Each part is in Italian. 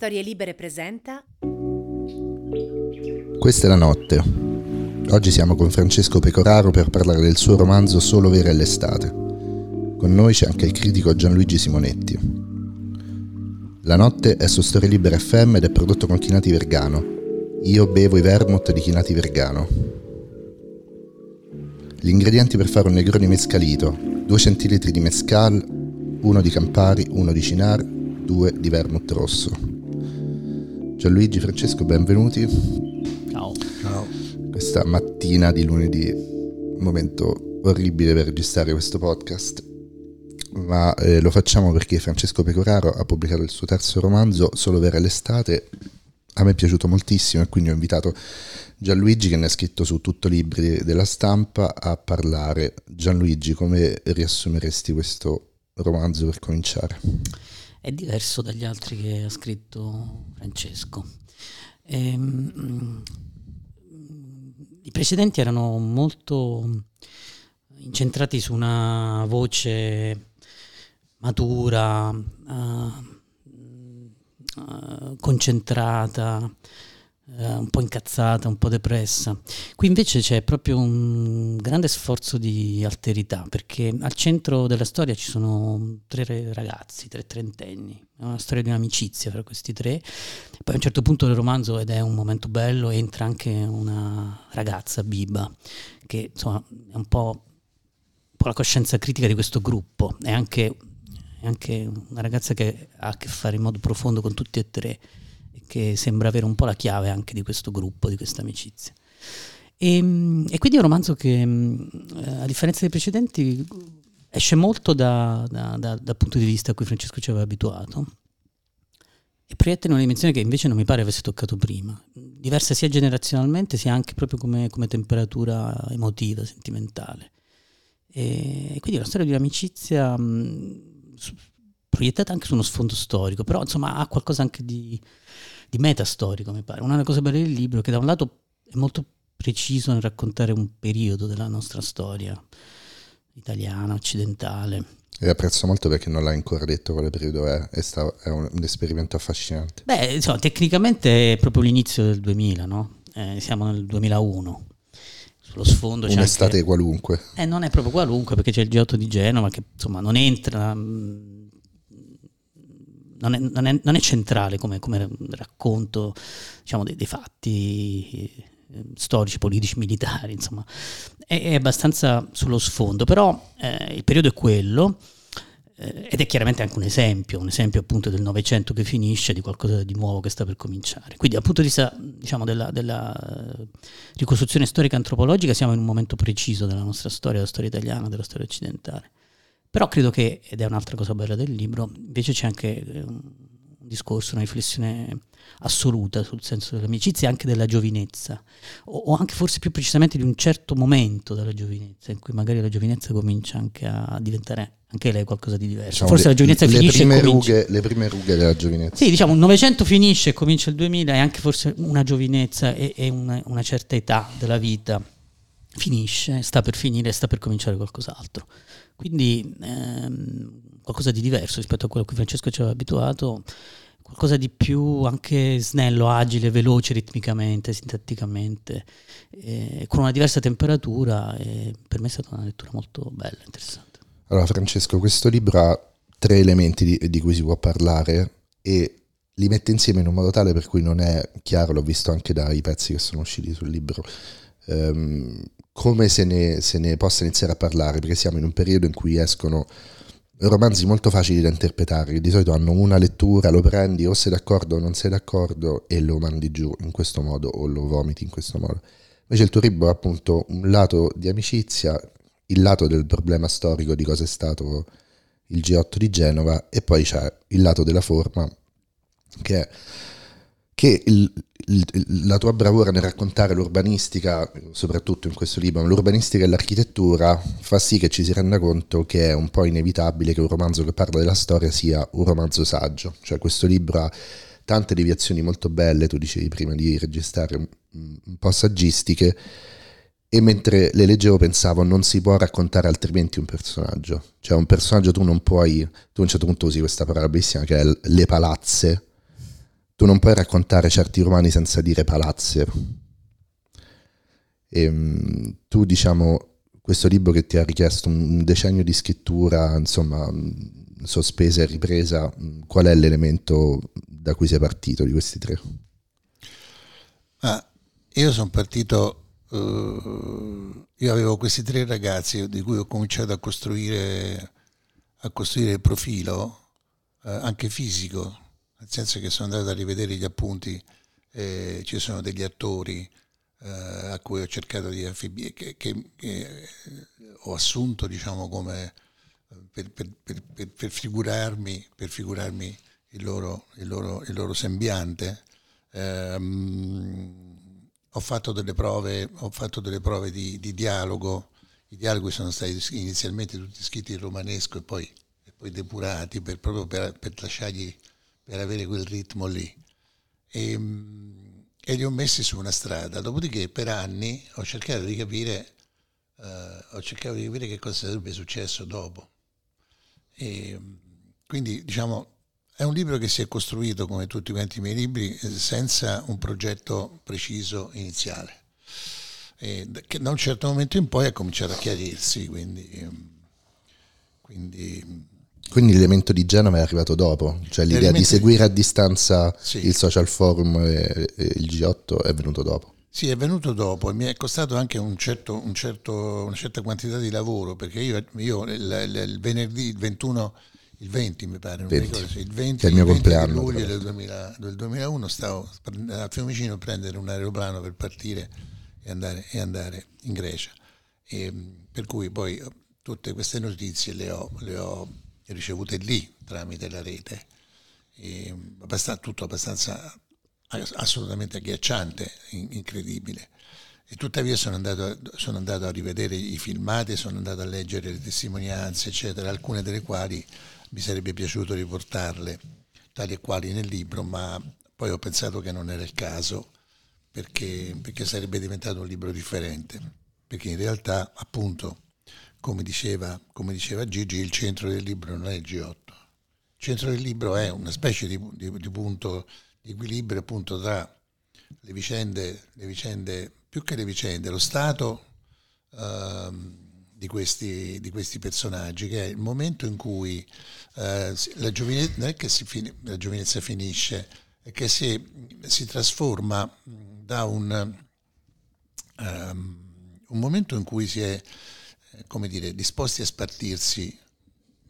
Storie Libere presenta Questa è la notte. Oggi siamo con Francesco Pecoraro per parlare del suo romanzo Solo Vera è l'estate. Con noi c'è anche il critico Gianluigi Simonetti. La notte è su Storie Libere FM ed è prodotto con Chinati Vergano. Io bevo i vermouth di Chinati Vergano. Gli ingredienti per fare un negroni mescalito: 2 centilitri di mescal, 1 di Campari, 1 di Cinar, 2 di vermouth rosso. Gianluigi, Francesco, benvenuti. Ciao. Ciao. Questa mattina di lunedì, un momento orribile per registrare questo podcast, ma eh, lo facciamo perché Francesco Pecoraro ha pubblicato il suo terzo romanzo, Solo vera l'estate. A me è piaciuto moltissimo e quindi ho invitato Gianluigi, che ne ha scritto su tutto libri della stampa, a parlare. Gianluigi, come riassumeresti questo romanzo per cominciare? È diverso dagli altri che ha scritto Francesco. E, um, I precedenti erano molto incentrati su una voce matura, uh, uh, concentrata, eh, un po' incazzata, un po' depressa. Qui invece c'è proprio un grande sforzo di alterità, perché al centro della storia ci sono tre ragazzi, tre trentenni, è una storia di un'amicizia fra questi tre. Poi a un certo punto del romanzo, ed è un momento bello, entra anche una ragazza, Biba, che insomma è un po', un po la coscienza critica di questo gruppo, è anche, è anche una ragazza che ha a che fare in modo profondo con tutti e tre che sembra avere un po' la chiave anche di questo gruppo, di questa amicizia. E, ehm, e quindi è un romanzo che, mm, a differenza dei precedenti, esce molto da, da, da, dal punto di vista a cui Francesco ci aveva abituato e proietta in una dimensione che invece non mi pare avesse toccato prima, diversa sia generazionalmente sia anche proprio come, come temperatura emotiva, sentimentale. E, e quindi è una storia di un'amicizia mh, mm, proiettata anche su uno sfondo storico, però insomma ha qualcosa anche di, di metastorico, mi pare. Una delle cose belle del libro è che da un lato è molto preciso nel raccontare un periodo della nostra storia italiana, occidentale. E apprezzo molto perché non l'hai ancora detto quale periodo è, è, sta, è un, un, esperimento affascinante. Beh, insomma, tecnicamente è proprio l'inizio del 2000, no? Eh, siamo nel 2001. Sullo sfondo c'è Un'estate anche... qualunque. Eh, non è proprio qualunque perché c'è il G8 di Genova che insomma non entra mh, non, è, non, è, non è, centrale come, come racconto diciamo, dei, dei, fatti eh, storici, politici, militari, insomma, è, è, abbastanza sullo sfondo, però eh, il periodo è quello eh, ed è chiaramente anche un esempio, un esempio appunto del Novecento che finisce, di qualcosa di nuovo che sta per cominciare. Quindi dal punto di vista diciamo, della, della ricostruzione storica antropologica siamo in un momento preciso della nostra storia, della storia italiana, della storia occidentale. Però credo che, ed è un'altra cosa bella del libro, invece c'è anche eh, un discorso, una riflessione assoluta sul senso dell'amicizia e anche della giovinezza, o, o, anche forse più precisamente di un certo momento della giovinezza, in cui magari la giovinezza comincia anche a diventare anche lei qualcosa di diverso. Diciamo forse le, la giovinezza le finisce prime. Rughe, le prime rughe della giovinezza. Sì, diciamo, il Novecento finisce e comincia il 2000 e anche forse una giovinezza e, e una, una certa età della vita finisce, sta per finire, sta per cominciare qualcos'altro. Quindi ehm, qualcosa di diverso rispetto a quello a cui Francesco ci aveva abituato, qualcosa di più anche snello, agile, veloce ritmicamente, sintatticamente, eh, con una diversa temperatura e per me è stata una lettura molto bella, interessante. Allora Francesco, questo libro ha tre elementi di, di cui si può parlare e li mette insieme in un modo tale per cui non è chiaro, l'ho visto anche dai pezzi che sono usciti sul libro, um, come se ne, se ne possa iniziare a parlare, perché siamo in un periodo in cui escono romanzi molto facili da interpretare, che di solito hanno una lettura, lo prendi o sei d'accordo o non sei d'accordo e lo mandi giù in questo modo o lo vomiti in questo modo. Invece il tuo libro ha appunto un lato di amicizia, il lato del problema storico di cosa è stato il G8 di Genova e poi c'è il lato della forma che è che il, il, la tua bravura nel raccontare l'urbanistica, soprattutto in questo libro, l'urbanistica e l'architettura, fa sì che ci si renda conto che è un po' inevitabile che un romanzo che parla della storia sia un romanzo saggio. Cioè questo libro ha tante deviazioni molto belle, tu dicevi prima di registrare, un po' saggistiche, e mentre le leggevo pensavo non si può raccontare altrimenti un personaggio. Cioè un personaggio tu non puoi, tu a un certo punto usi questa parola bellissima che è le palazze, tu non puoi raccontare certi romani senza dire palazze. E, ehm, tu diciamo questo libro che ti ha richiesto un decennio di scrittura, insomma, sospesa e ripresa, qual è l'elemento da cui sei partito di questi tre? Ah, io sono partito, uh, io avevo questi tre ragazzi di cui ho cominciato a costruire, a costruire il profilo, uh, anche fisico, nel senso che sono andato a rivedere gli appunti, eh, ci sono degli attori, eh, a cui ho cercato di affibbiare, che, che, che, ho assunto diciamo come per, per, per, per figurarmi, figurarmi il, loro, il, loro, il, loro, sembiante. Eh, ho fatto delle prove, fatto delle prove di, di, dialogo, i dialoghi sono stati inizialmente tutti scritti in romanesco e poi, e poi depurati per, proprio per, per lasciargli, per avere quel ritmo lì. E, e li ho messi su una strada. Dopodiché per anni ho cercato di capire, eh, ho cercato di capire che cosa sarebbe successo dopo. E, quindi diciamo è un libro che si è costruito come tutti quanti i miei libri senza un progetto preciso iniziale. E che da un certo momento in poi ha cominciato a chiarirsi, quindi, quindi quindi l'elemento di Genova è arrivato dopo, cioè l'idea di seguire a distanza sì. il social forum e, e, il G8 è venuto dopo. Sì, è venuto dopo e mi è costato anche un certo, un certo, una certa quantità di lavoro perché io, io il, il, il, venerdì, il 21, il 20 mi pare, 20. Ricordo, il 20, che è il mio compleanno. luglio del, 2000, del 2001 stavo a Fiumicino a prendere un aeroplano per partire e andare, e andare in Grecia. E, per cui poi tutte queste notizie le ho, le ho ricevute lì tramite la rete. E abbastanza, tutto abbastanza assolutamente agghiacciante, incredibile. E tuttavia sono andato, sono andato, a rivedere i filmati, sono andato a leggere le testimonianze, eccetera, alcune delle quali mi sarebbe piaciuto riportarle, tali e quali nel libro, ma poi ho pensato che non era il caso, perché, perché sarebbe diventato un libro differente, perché in realtà, appunto, come diceva, come diceva Gigi, il centro del libro non è il G8. Il centro del libro è una specie di, di, di punto di equilibrio appunto tra le vicende, le vicende, più che le vicende, lo stato uh, di, questi, di, questi, personaggi, che è il momento in cui uh, la, giovinezza, non è che fin- la giovinezza finisce, è che si, si trasforma da un, um, un momento in cui si è come dire, disposti a spartirsi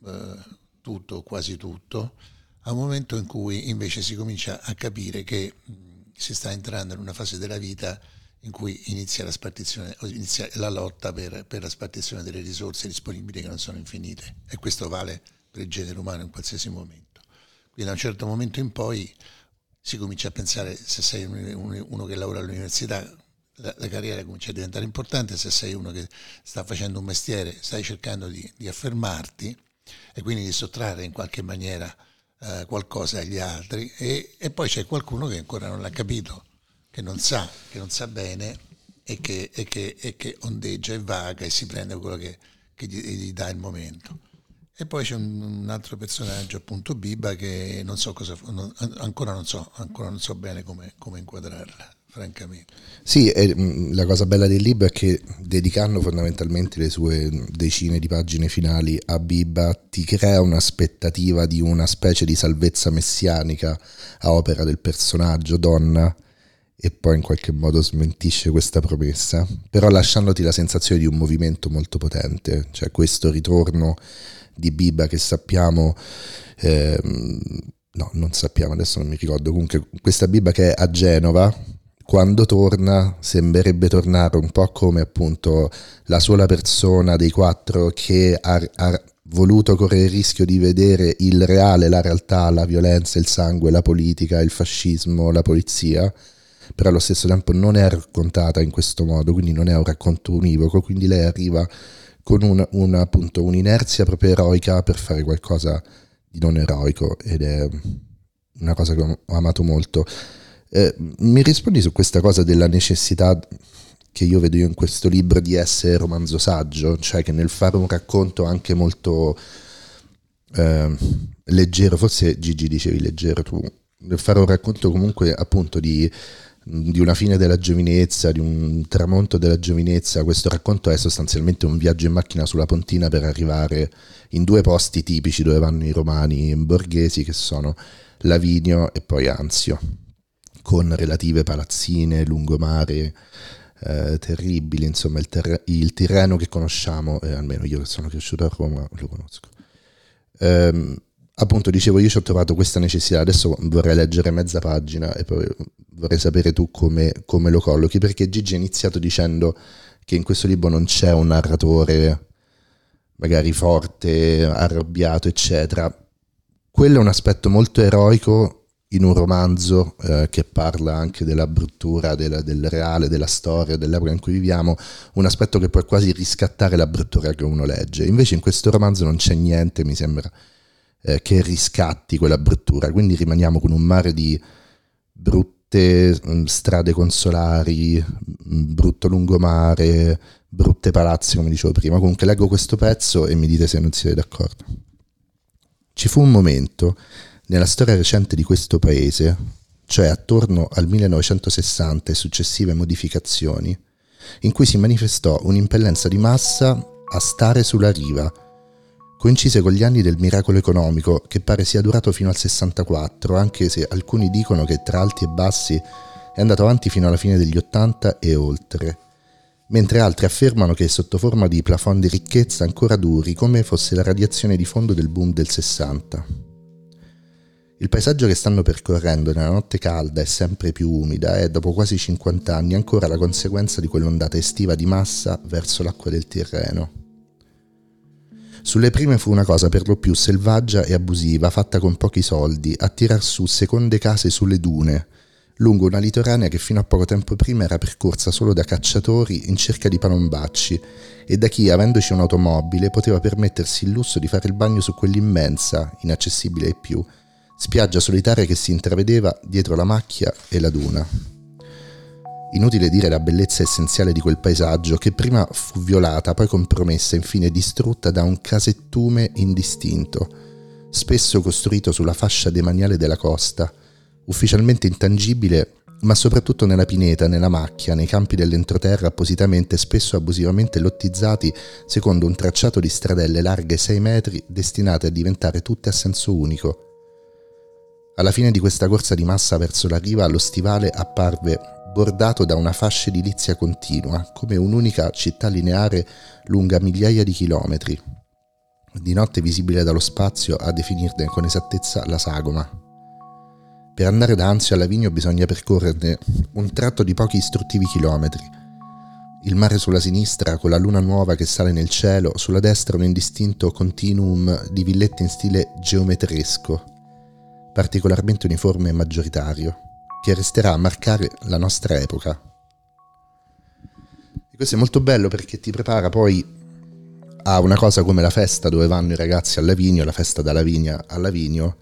eh, tutto, quasi tutto, a un momento in cui invece si comincia a capire che si sta entrando in una fase della vita in cui inizia la, inizia la lotta per, per, la spartizione delle risorse disponibili che non sono infinite e questo vale per il genere umano in qualsiasi momento. Quindi da un certo momento in poi si comincia a pensare se sei uno che lavora all'università la, la, carriera comincia a diventare importante, se sei uno che sta facendo un mestiere, stai cercando di, di affermarti e quindi di sottrarre in qualche maniera eh, qualcosa agli altri e, e, poi c'è qualcuno che ancora non l'ha capito, che non sa, che non sa bene e che, e che, e che ondeggia e vaga e si prende quello che, che gli, gli, dà il momento. E poi c'è un, altro personaggio, appunto Biba, che non so cosa, non, ancora, non so, ancora non so bene come, come inquadrarla francamente. Sì, e, mm, la cosa bella del libro è che dedicando fondamentalmente le sue decine di pagine finali a Biba ti crea un'aspettativa di una specie di salvezza messianica a opera del personaggio donna e poi in qualche modo smentisce questa promessa, però lasciandoti la sensazione di un movimento molto potente, cioè questo ritorno di Biba che sappiamo... Eh, no, non sappiamo, adesso non mi ricordo, comunque questa Biba che è a Genova, quando torna sembrerebbe tornare un po' come appunto la sola persona dei quattro che ha, ha, voluto correre il rischio di vedere il reale, la realtà, la violenza, il sangue, la politica, il fascismo, la polizia, però allo stesso tempo non è raccontata in questo modo, quindi non è un racconto univoco, quindi lei arriva con una, una, appunto, un'inerzia proprio eroica per fare qualcosa di non eroico ed è una cosa che ho amato molto. Eh, mi rispondi su questa cosa della necessità che io vedo io in questo libro di essere romanzo saggio, cioè che nel fare un racconto anche molto eh, leggero, forse Gigi dicevi leggero tu, fare un racconto comunque appunto di, di una fine della giovinezza, di un tramonto della giovinezza. Questo racconto è sostanzialmente un viaggio in macchina sulla pontina per arrivare in due posti tipici dove vanno i romani borghesi, che sono Lavinio e poi Anzio, con relative palazzine, lungomare. Eh, terribili, insomma il, ter- il, Tirreno che conosciamo, eh, almeno io che sono cresciuto a Roma lo conosco. Ehm, appunto dicevo io ci ho trovato questa necessità, adesso vorrei leggere mezza pagina e poi vorrei sapere tu come, come lo collochi, perché Gigi ha iniziato dicendo che in questo libro non c'è un narratore magari forte, arrabbiato, eccetera. Quello è un aspetto molto eroico in un romanzo eh, che parla anche della bruttura del, del, reale, della storia, dell'epoca in cui viviamo, un aspetto che può quasi riscattare la bruttura che uno legge. Invece in questo romanzo non c'è niente, mi sembra, eh, che riscatti quella bruttura, quindi rimaniamo con un mare di brutte mh, mm, strade consolari, mh, mm, brutto lungomare, brutte palazzi, come dicevo prima. Comunque leggo questo pezzo e mi dite se non siete d'accordo. Ci fu un momento nella storia recente di questo paese, cioè attorno al 1960 e successive modificazioni, in cui si manifestò un'impellenza di massa a stare sulla riva, coincise con gli anni del miracolo economico che pare sia durato fino al 64, anche se alcuni dicono che tra alti e bassi è andato avanti fino alla fine degli 80 e oltre, mentre altri affermano che sotto forma di plafond di ricchezza ancora duri come fosse la radiazione di fondo del boom del 60. Il paesaggio che stanno percorrendo nella notte calda e sempre più umida è, dopo quasi 50 anni, ancora la conseguenza di quell'ondata estiva di massa verso l'acqua del Tirreno. Sulle prime fu una cosa per lo più selvaggia e abusiva, fatta con pochi soldi, a tirar su seconde case sulle dune, lungo una litoranea che fino a poco tempo prima era percorsa solo da cacciatori in cerca di palombacci e da chi, avendoci un'automobile, poteva permettersi il lusso di fare il bagno su quell'immensa, inaccessibile ai più, spiaggia solitaria che si intravedeva dietro la macchia e la duna. Inutile dire la bellezza essenziale di quel paesaggio che prima fu violata, poi compromessa, infine distrutta da un casettume indistinto, spesso costruito sulla fascia demaniale della costa, ufficialmente intangibile, ma soprattutto nella pineta, nella macchia, nei campi dell'entroterra appositamente spesso abusivamente lottizzati secondo un tracciato di stradelle larghe 6 metri destinate a diventare tutte a senso unico, alla fine di questa corsa di massa verso la riva, lo stivale apparve bordato da una fascia edilizia continua, come un'unica città lineare lunga migliaia di chilometri, di notte visibile dallo spazio a definirne con esattezza la sagoma. Per andare da Anzio a Lavigno bisogna percorrerne un tratto di pochi istruttivi chilometri. Il mare sulla sinistra, con la luna nuova che sale nel cielo, sulla destra un indistinto continuum di villette in stile geometresco, particolarmente uniforme e maggioritario, che resterà a marcare la nostra epoca. E questo è molto bello perché ti prepara poi a una cosa come la festa dove vanno i ragazzi a Lavigno, la festa da Lavigna a Lavigno,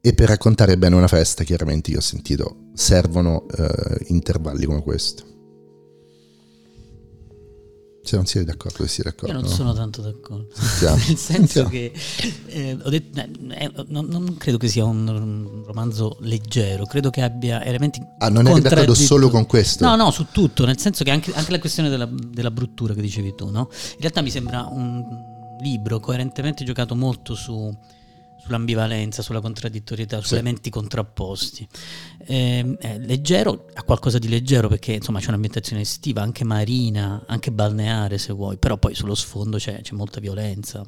e per raccontare bene una festa, chiaramente io ho sentito, servono eh, intervalli come questo. Se non siete d'accordo, siete d'accordo. Io non no? sono tanto d'accordo. Sentiamo. Nel senso Sentiamo. che eh, detto, eh, non, non, credo che sia un romanzo leggero, credo che abbia elementi. Ah, non è d'accordo solo con questo? No, no, su tutto, nel senso che anche, anche la questione della, della, bruttura che dicevi tu, no? In realtà mi sembra un libro coerentemente giocato molto su sull'ambivalenza, sulla contraddittorietà, su sì. elementi contrapposti. Eh, è leggero, ha qualcosa di leggero perché insomma c'è un'ambientazione estiva, anche marina, anche balneare se vuoi, però poi sullo sfondo c'è, c'è molta violenza,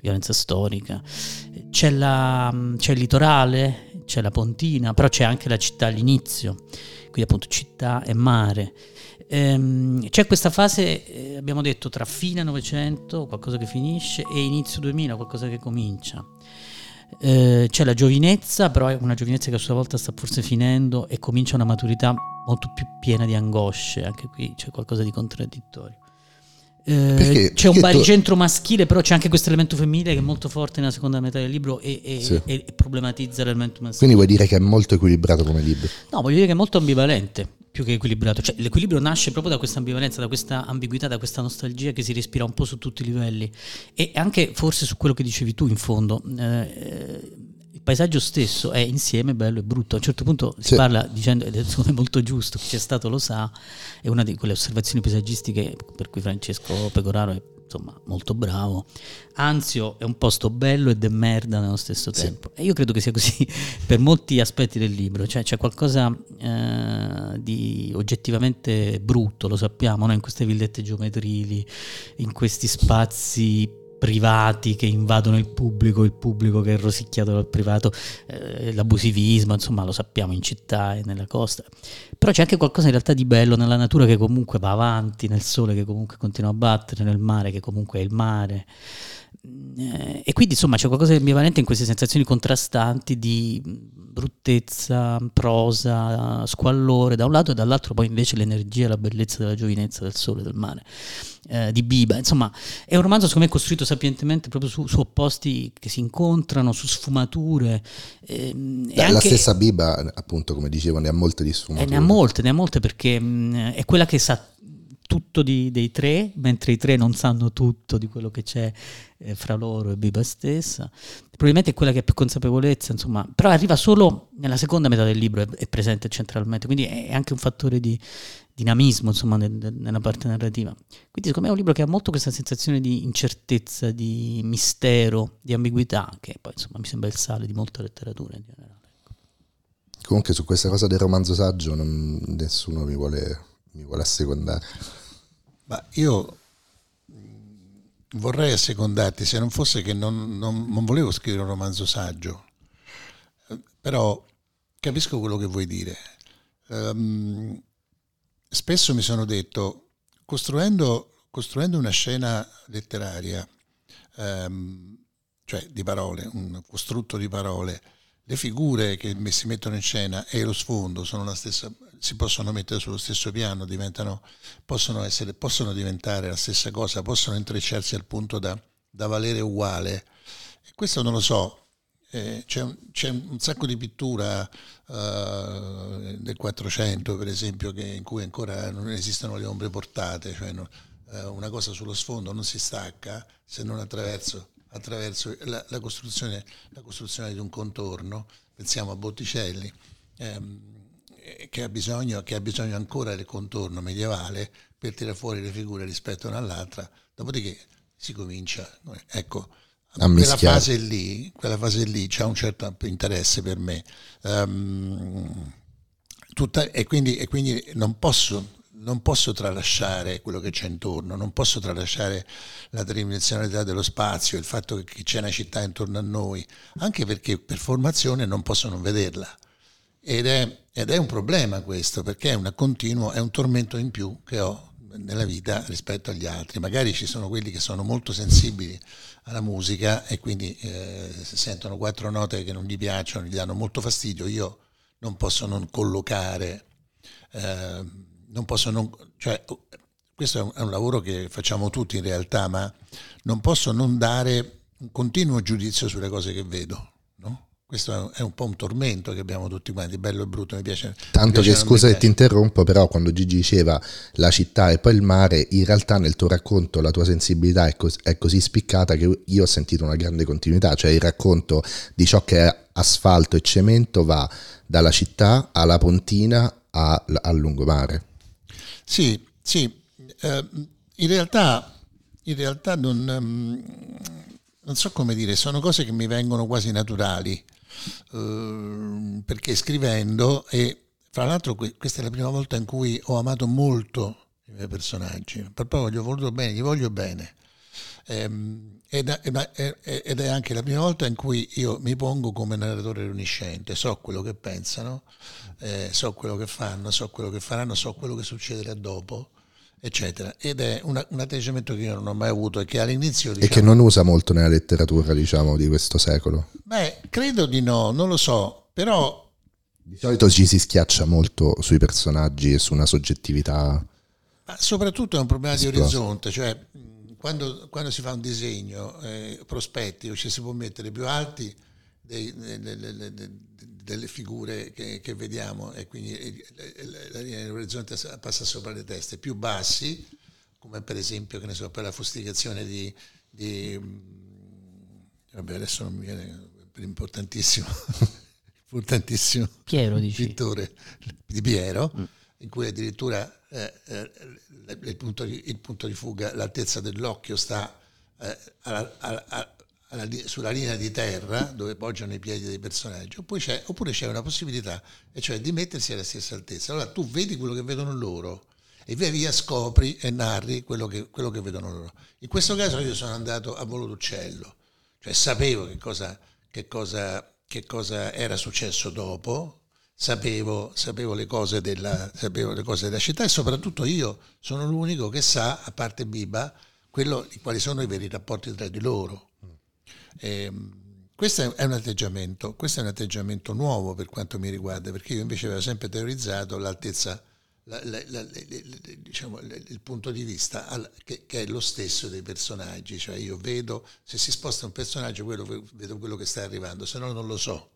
violenza storica. C'è, la, c'è il litorale, c'è la pontina, però c'è anche la città all'inizio, quindi appunto città e mare. Ehm, c'è questa fase, eh, abbiamo detto, tra fine Novecento, qualcosa che finisce, e inizio 2000, qualcosa che comincia. Eh, c'è la giovinezza, però è una giovinezza che a sua volta sta forse finendo e comincia una maturità molto più piena di angosce, anche qui c'è qualcosa di contraddittorio. Eh, perché, c'è un baricentro tu... maschile, però c'è anche questo elemento femminile che è molto forte nella seconda metà del libro e, e, sì. e, e problematizza l'elemento maschile. Quindi vuoi dire che è molto equilibrato come libro? No, voglio dire che è molto ambivalente più che equilibrato. Cioè, l'equilibrio nasce proprio da questa ambivalenza, da questa ambiguità, da questa nostalgia che si respira un po' su tutti i livelli e anche forse su quello che dicevi tu in fondo. Eh, paesaggio stesso è insieme bello e brutto. A un certo punto si Sì. parla dicendo, ed è molto giusto, chi c'è stato lo sa, è una di quelle osservazioni paesaggistiche per cui Francesco Pecoraro è insomma molto bravo. Anzio è un posto bello e de merda nello stesso Sì. tempo. E io credo che sia così per molti aspetti del libro, cioè c'è qualcosa eh, di oggettivamente brutto, lo sappiamo, no? in queste villette geometrili, in questi spazi privati che invadono il pubblico, il pubblico che è rosicchiato dal privato, eh, l'abusivismo, insomma lo sappiamo in città e nella costa. Però c'è anche qualcosa in realtà di bello nella natura che comunque va avanti, nel sole che comunque continua a battere, nel mare che comunque è il mare. Eh, e quindi insomma c'è qualcosa di ambivalente in queste sensazioni contrastanti di bruttezza, prosa, squallore da un lato e dall'altro poi invece l'energia, la bellezza della giovinezza del sole, del mare, eh, di Biba. Insomma è un romanzo secondo me costruito sapientemente proprio su, su opposti che si incontrano, su sfumature. ehm, e Beh, La anche- stessa Biba, appunto, come dicevo, ne ha molte di eh, sfumature. ne ha molte, ne ha molte perché mh, è quella che sa tutto di- dei tre, mentre i tre non sanno tutto di quello che c'è eh, fra loro e Biba stessa. Probabilmente è quella che ha più consapevolezza, insomma, però arriva solo nella seconda metà del libro, è, è presente centralmente, quindi è anche un fattore di dinamismo, insomma, nel- nel- nella parte narrativa. Quindi secondo me è un libro che ha molto questa sensazione di incertezza, di mistero, di ambiguità, che poi insomma mi sembra il sale di molta letteratura in generale. Comunque su questa cosa del romanzo saggio non- nessuno mi vuole, mi vuole assecondare. Ma io mh, vorrei assecondarti se non fosse che non, non- non volevo scrivere un romanzo saggio, Eh, però capisco quello che vuoi dire. Ehm, spesso mi sono detto, costruendo, costruendo una scena letteraria, ehm, cioè di parole, un costrutto di parole, le figure che si mettono in scena e lo sfondo stessa, si possono mettere sullo stesso piano, possono, essere, possono diventare la stessa cosa, possono intrecciarsi al punto da, da valere uguale. E questo non lo so. Eh, c'è, un, c'è un sacco di pittura eh, del 400, per esempio, che- in cui ancora non esistono le ombre portate, cioè no- eh, una cosa sullo sfondo non si stacca se non attraverso, attraverso la, la costruzione, la costruzione di un contorno. Pensiamo a Botticelli, ehm, eh, che, ha bisogno, che ha bisogno ancora del contorno medievale per tirare fuori le figure rispetto a una all'altra, dopodiché si comincia, ecco, A quella fase lì, quella fase lì c'ha un certo interesse per me. Ehm, tutta- e, quindi, e quindi non posso, non posso tralasciare quello che c'è intorno, non posso tralasciare la tridimensionalità dello spazio, il fatto che c'è una città intorno a noi, anche perché per formazione non posso non vederla. Ed è, ed è un problema questo, perché è, continuo, è un tormento in più che ho nella vita rispetto agli altri. Magari ci sono quelli che sono molto sensibili alla musica e quindi eh, se sentono quattro note che non gli piacciono, gli danno molto fastidio. Io non posso non collocare, eh, non posso non, cioè, questo è un, è un lavoro che facciamo tutti in realtà, ma non posso non dare un continuo giudizio sulle cose che vedo. No? Questo è un, po' un tormento che abbiamo tutti quanti, bello e brutto, mi piace. mi Tanto piace, che mi scusa che ti interrompo, però quando Gigi diceva la città e poi il mare, in realtà nel tuo racconto la tua sensibilità è, cos- è così spiccata che io ho sentito una grande continuità, cioè il racconto di ciò che è asfalto e cemento va dalla città alla pontina a- al lungomare. Sì, sì, eh, in realtà, in realtà non, ehm, non so come dire, sono cose che mi vengono quasi naturali, eh, perché scrivendo, e fra l'altro que- questa è la prima volta in cui ho amato molto i miei personaggi, proprio gli ho voluto bene, gli voglio bene. Ehm, ed, è- anche la prima volta in cui io mi pongo come narratore onnisciente, so quello che pensano, eh, so quello che fanno, so quello che faranno, so quello che succederà dopo, eccetera. Ed è una- un atteggiamento che io non ho mai avuto e che all'inizio E diciamo, che non usa molto nella letteratura, diciamo, di questo secolo. beh, credo di no, non lo so, però Di solito ci si schiaccia molto sui personaggi e su una soggettività. Ma soprattutto è un problema di orizzonte, cioè quando, quando si fa un disegno eh, prospettico ci si può mettere più alti dei- delle, delle- figure che, che vediamo e quindi eh, la linea dell'orizzonte sa- passa sopra le teste, più bassi, come per esempio che ne so, per la fustigazione di, di, mh, vabbè adesso non mi viene l'importantissimo, importantissimo Piero, dici. pittore di Piero, mm. in cui addirittura eh, eh, il, punto di, il, punto di, fuga, l'altezza dell'occhio sta eh, alla, alla, alla, sulla linea di terra dove poggiano i piedi dei personaggi, oppure c'è, oppure c'è una possibilità, e cioè di mettersi alla stessa altezza. Allora tu vedi quello che vedono loro e via via scopri e narri quello che, quello che vedono loro. In questo caso io sono andato a volo d'uccello, cioè sapevo che cosa, che cosa, che cosa era successo dopo, Sapevo, sapevo, le della, sapevo, le cose della, città e soprattutto io sono l'unico che sa, a parte Biba, quello, quali sono i veri rapporti tra di loro. E, ehm, questo è un, atteggiamento, questo è un atteggiamento nuovo per quanto mi riguarda, perché io invece avevo sempre teorizzato l'altezza la, la, la, diciamo, il punto di vista al, che, che, è lo stesso dei personaggi, cioè io vedo, se si sposta un personaggio quello, vedo quello che sta arrivando, se no non lo so.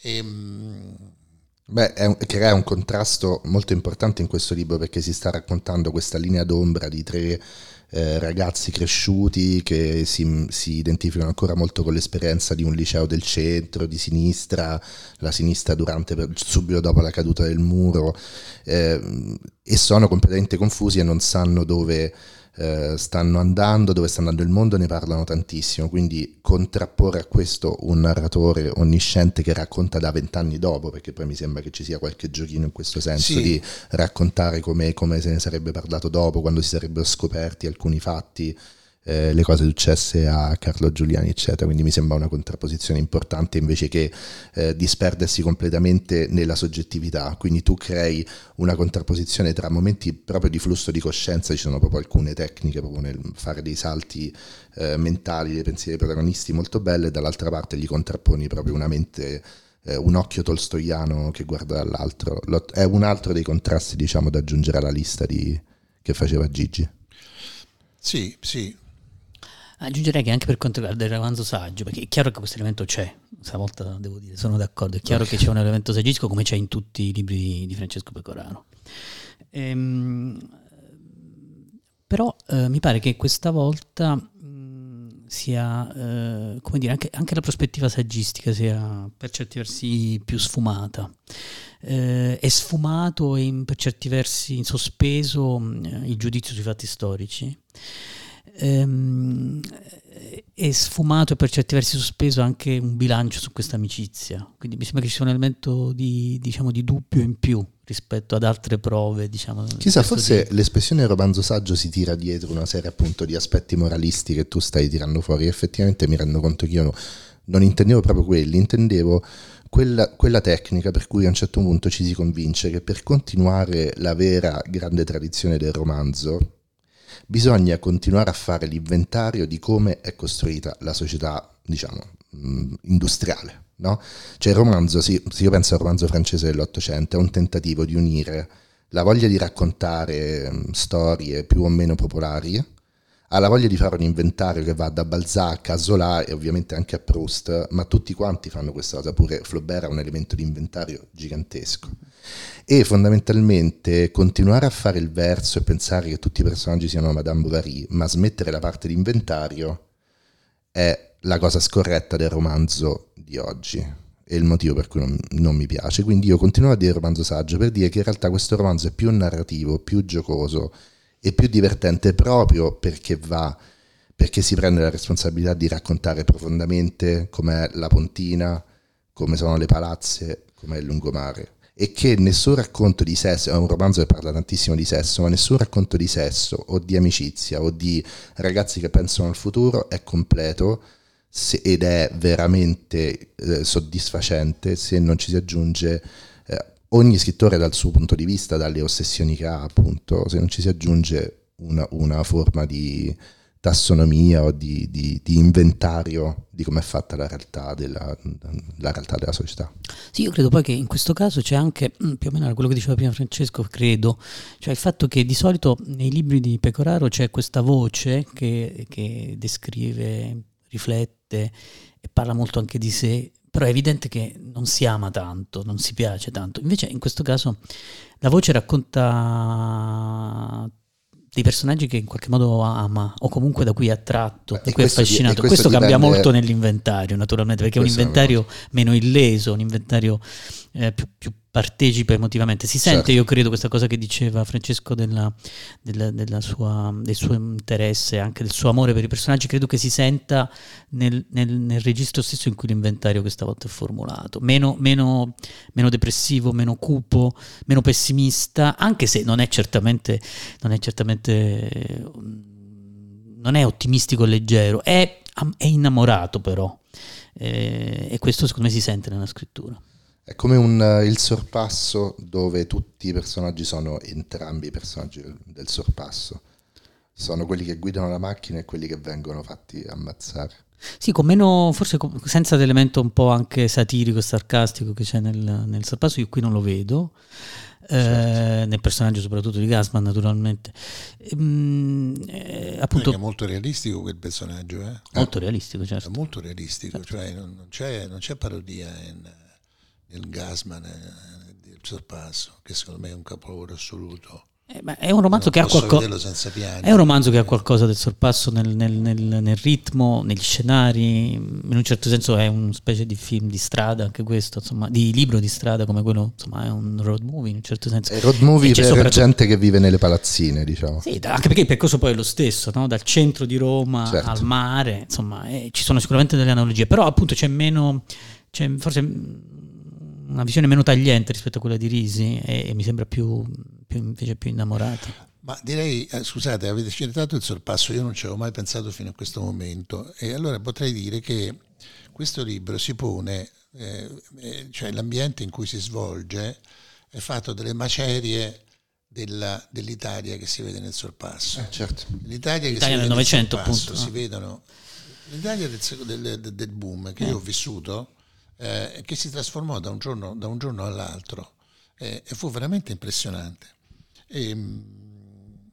E, Beh, un, crea un contrasto molto importante in questo libro perché si sta raccontando questa linea d'ombra di tre eh, ragazzi cresciuti che si, si, identificano ancora molto con l'esperienza di un liceo del centro, di sinistra, la sinistra durante, subito dopo la caduta del muro, eh, e sono completamente confusi e non sanno dove eh, stanno andando, dove sta andando il mondo, ne parlano tantissimo, quindi contrapporre a questo un narratore onnisciente che racconta da vent'anni dopo, perché poi mi sembra che ci sia qualche giochino in questo senso sì. di raccontare come, come se ne sarebbe parlato dopo, quando si sarebbero scoperti alcuni fatti eh, le cose successe a Carlo Giuliani, eccetera. Quindi mi sembra una contrapposizione importante invece che eh, disperdersi completamente nella soggettività. Quindi tu crei una contrapposizione tra momenti proprio di flusso di coscienza, ci sono proprio alcune tecniche proprio nel fare dei salti eh, mentali dei pensieri dei protagonisti molto belle, e dall'altra parte gli contrapponi proprio una mente eh, un occhio tolstoiano che guarda dall'altro. È un altro dei contrasti, diciamo, da aggiungere alla lista di, che faceva Gigi. Sì, sì, Aggiungerei che anche per quanto riguarda il romanzo saggio, perché è chiaro che questo elemento c'è, stavolta devo dire, sono d'accordo, è chiaro che c'è un elemento saggistico come c'è in tutti i libri di, Francesco Pecoraro. Ehm, però eh, mi pare che questa volta mh, sia, eh, come dire, anche, anche, la prospettiva saggistica sia per certi versi più sfumata. Eh, è sfumato e in, per certi versi in sospeso mh, il giudizio sui fatti storici ehm, è sfumato e per certi versi sospeso anche un bilancio su questa amicizia. Quindi mi sembra che ci sia un elemento di, diciamo, di dubbio in più rispetto ad altre prove. Diciamo, Chissà, forse tipo. l'espressione romanzo saggio si tira dietro una serie appunto di aspetti moralisti che tu stai tirando fuori. Effettivamente mi rendo conto che io no, non intendevo proprio quelli, intendevo quella, quella, tecnica per cui a un certo punto ci si convince che per continuare la vera grande tradizione del romanzo, bisogna continuare a fare l'inventario di come è costruita la società, diciamo, mm, industriale. No? Cioè il romanzo, sì, se io penso al romanzo francese dell'Ottocento, è un tentativo di unire la voglia di raccontare mm, storie più o meno popolari ha la voglia di fare un inventario che va da Balzac a Zola e ovviamente anche a Proust, ma tutti quanti fanno questa cosa, pure Flaubert ha un elemento di inventario gigantesco. E fondamentalmente continuare a fare il verso e pensare che tutti i personaggi siano Madame Bovary, ma smettere la parte di inventario è la cosa scorretta del romanzo di oggi. È il motivo per cui non, non mi piace. Quindi io continuo a dire romanzo saggio per dire che in realtà questo romanzo è più narrativo, più giocoso e più divertente proprio perché va perché si prende la responsabilità di raccontare profondamente com'è la Pontina, come sono le palazze, com'è il lungomare e che nessun racconto di sesso, è un romanzo che parla tantissimo di sesso, ma nessun racconto di sesso o di amicizia o di ragazzi che pensano al futuro è completo se, ed è veramente eh, soddisfacente se non ci si aggiunge eh, ogni scrittore dal suo punto di vista, dalle ossessioni che ha appunto, se non ci si aggiunge una, una forma di tassonomia o di, di, di inventario di come è fatta la realtà, della, la realtà della società. Sì, io credo poi che in questo caso c'è anche, mm, più o meno quello che diceva prima Francesco, credo, cioè il fatto che di solito nei libri di Pecoraro c'è questa voce che, che descrive, riflette e parla molto anche di sé, però è evidente che non si ama tanto, non si piace tanto. Invece in questo caso la voce racconta dei personaggi che in qualche modo ama o comunque da cui è attratto, Beh, da cui è affascinato. questo questo cambia dipende- molto nell'inventario, naturalmente, perché è un Questo è una inventario meno illeso, un inventario eh, più, più partecipa emotivamente. Si sente, Certo. io credo, questa cosa che diceva Francesco della- della- della sua- del suo interesse, anche del suo amore per i personaggi, credo che si senta nel, nel- nel registro stesso in cui l'inventario questa volta è formulato. Meno, meno- meno depressivo, meno cupo, meno pessimista, anche se non è certamente, non è certamente eh, non è ottimistico e leggero, è, è innamorato però. Eh, e questo secondo me si sente nella scrittura. È come un, eh, il sorpasso dove tutti i personaggi sono entrambi i personaggi del, del sorpasso. Sono quelli che guidano la macchina e quelli che vengono fatti ammazzare. Sì, con meno, forse con- senza l'elemento un po' anche satirico e sarcastico che c'è nel, nel sorpasso, io qui non lo vedo. eh, nel personaggio soprattutto di Gasman naturalmente Ehm, eh, appunto è molto realistico quel personaggio, eh? molto realistico È certo molto realistico, cioè non, non c'è, non c'è parodia in, nel Gasman eh, del sorpasso, che secondo me è un capolavoro assoluto. Eh, ma è un romanzo che ha piangere. È un romanzo che ha qualcosa del sorpasso nel, nel- nel- nel ritmo, negli scenari, in un certo senso è una specie di film di strada, anche questo, insomma, di libro di strada come quello, insomma, è un road movie in un certo senso. È road movie c'è per soprattutto- gente che vive nelle palazzine, diciamo. Sì, da- anche perché il percorso poi è lo stesso, no? dal centro di Roma Certo. al mare, insomma, eh, ci sono sicuramente delle analogie, però appunto c'è meno, c'è forse una visione meno tagliente rispetto a quella di Risi e, e mi sembra più, più invece più innamorata. Ma direi, eh, scusate, avete citato il sorpasso, io non ci avevo mai pensato fino a questo momento e allora potrei dire che questo libro si pone, eh, eh, cioè l'ambiente in cui si svolge è fatto delle macerie della- dell'Italia che si vede nel sorpasso. certo. L'Italia che L'Italia si del vede Novecento, nel sorpasso, appunto, si no? vedono l'Italia del, del- del- del boom che io ho vissuto, eh, che si trasformò da un giorno, da un giorno all'altro eh, e fu veramente impressionante. E, mh,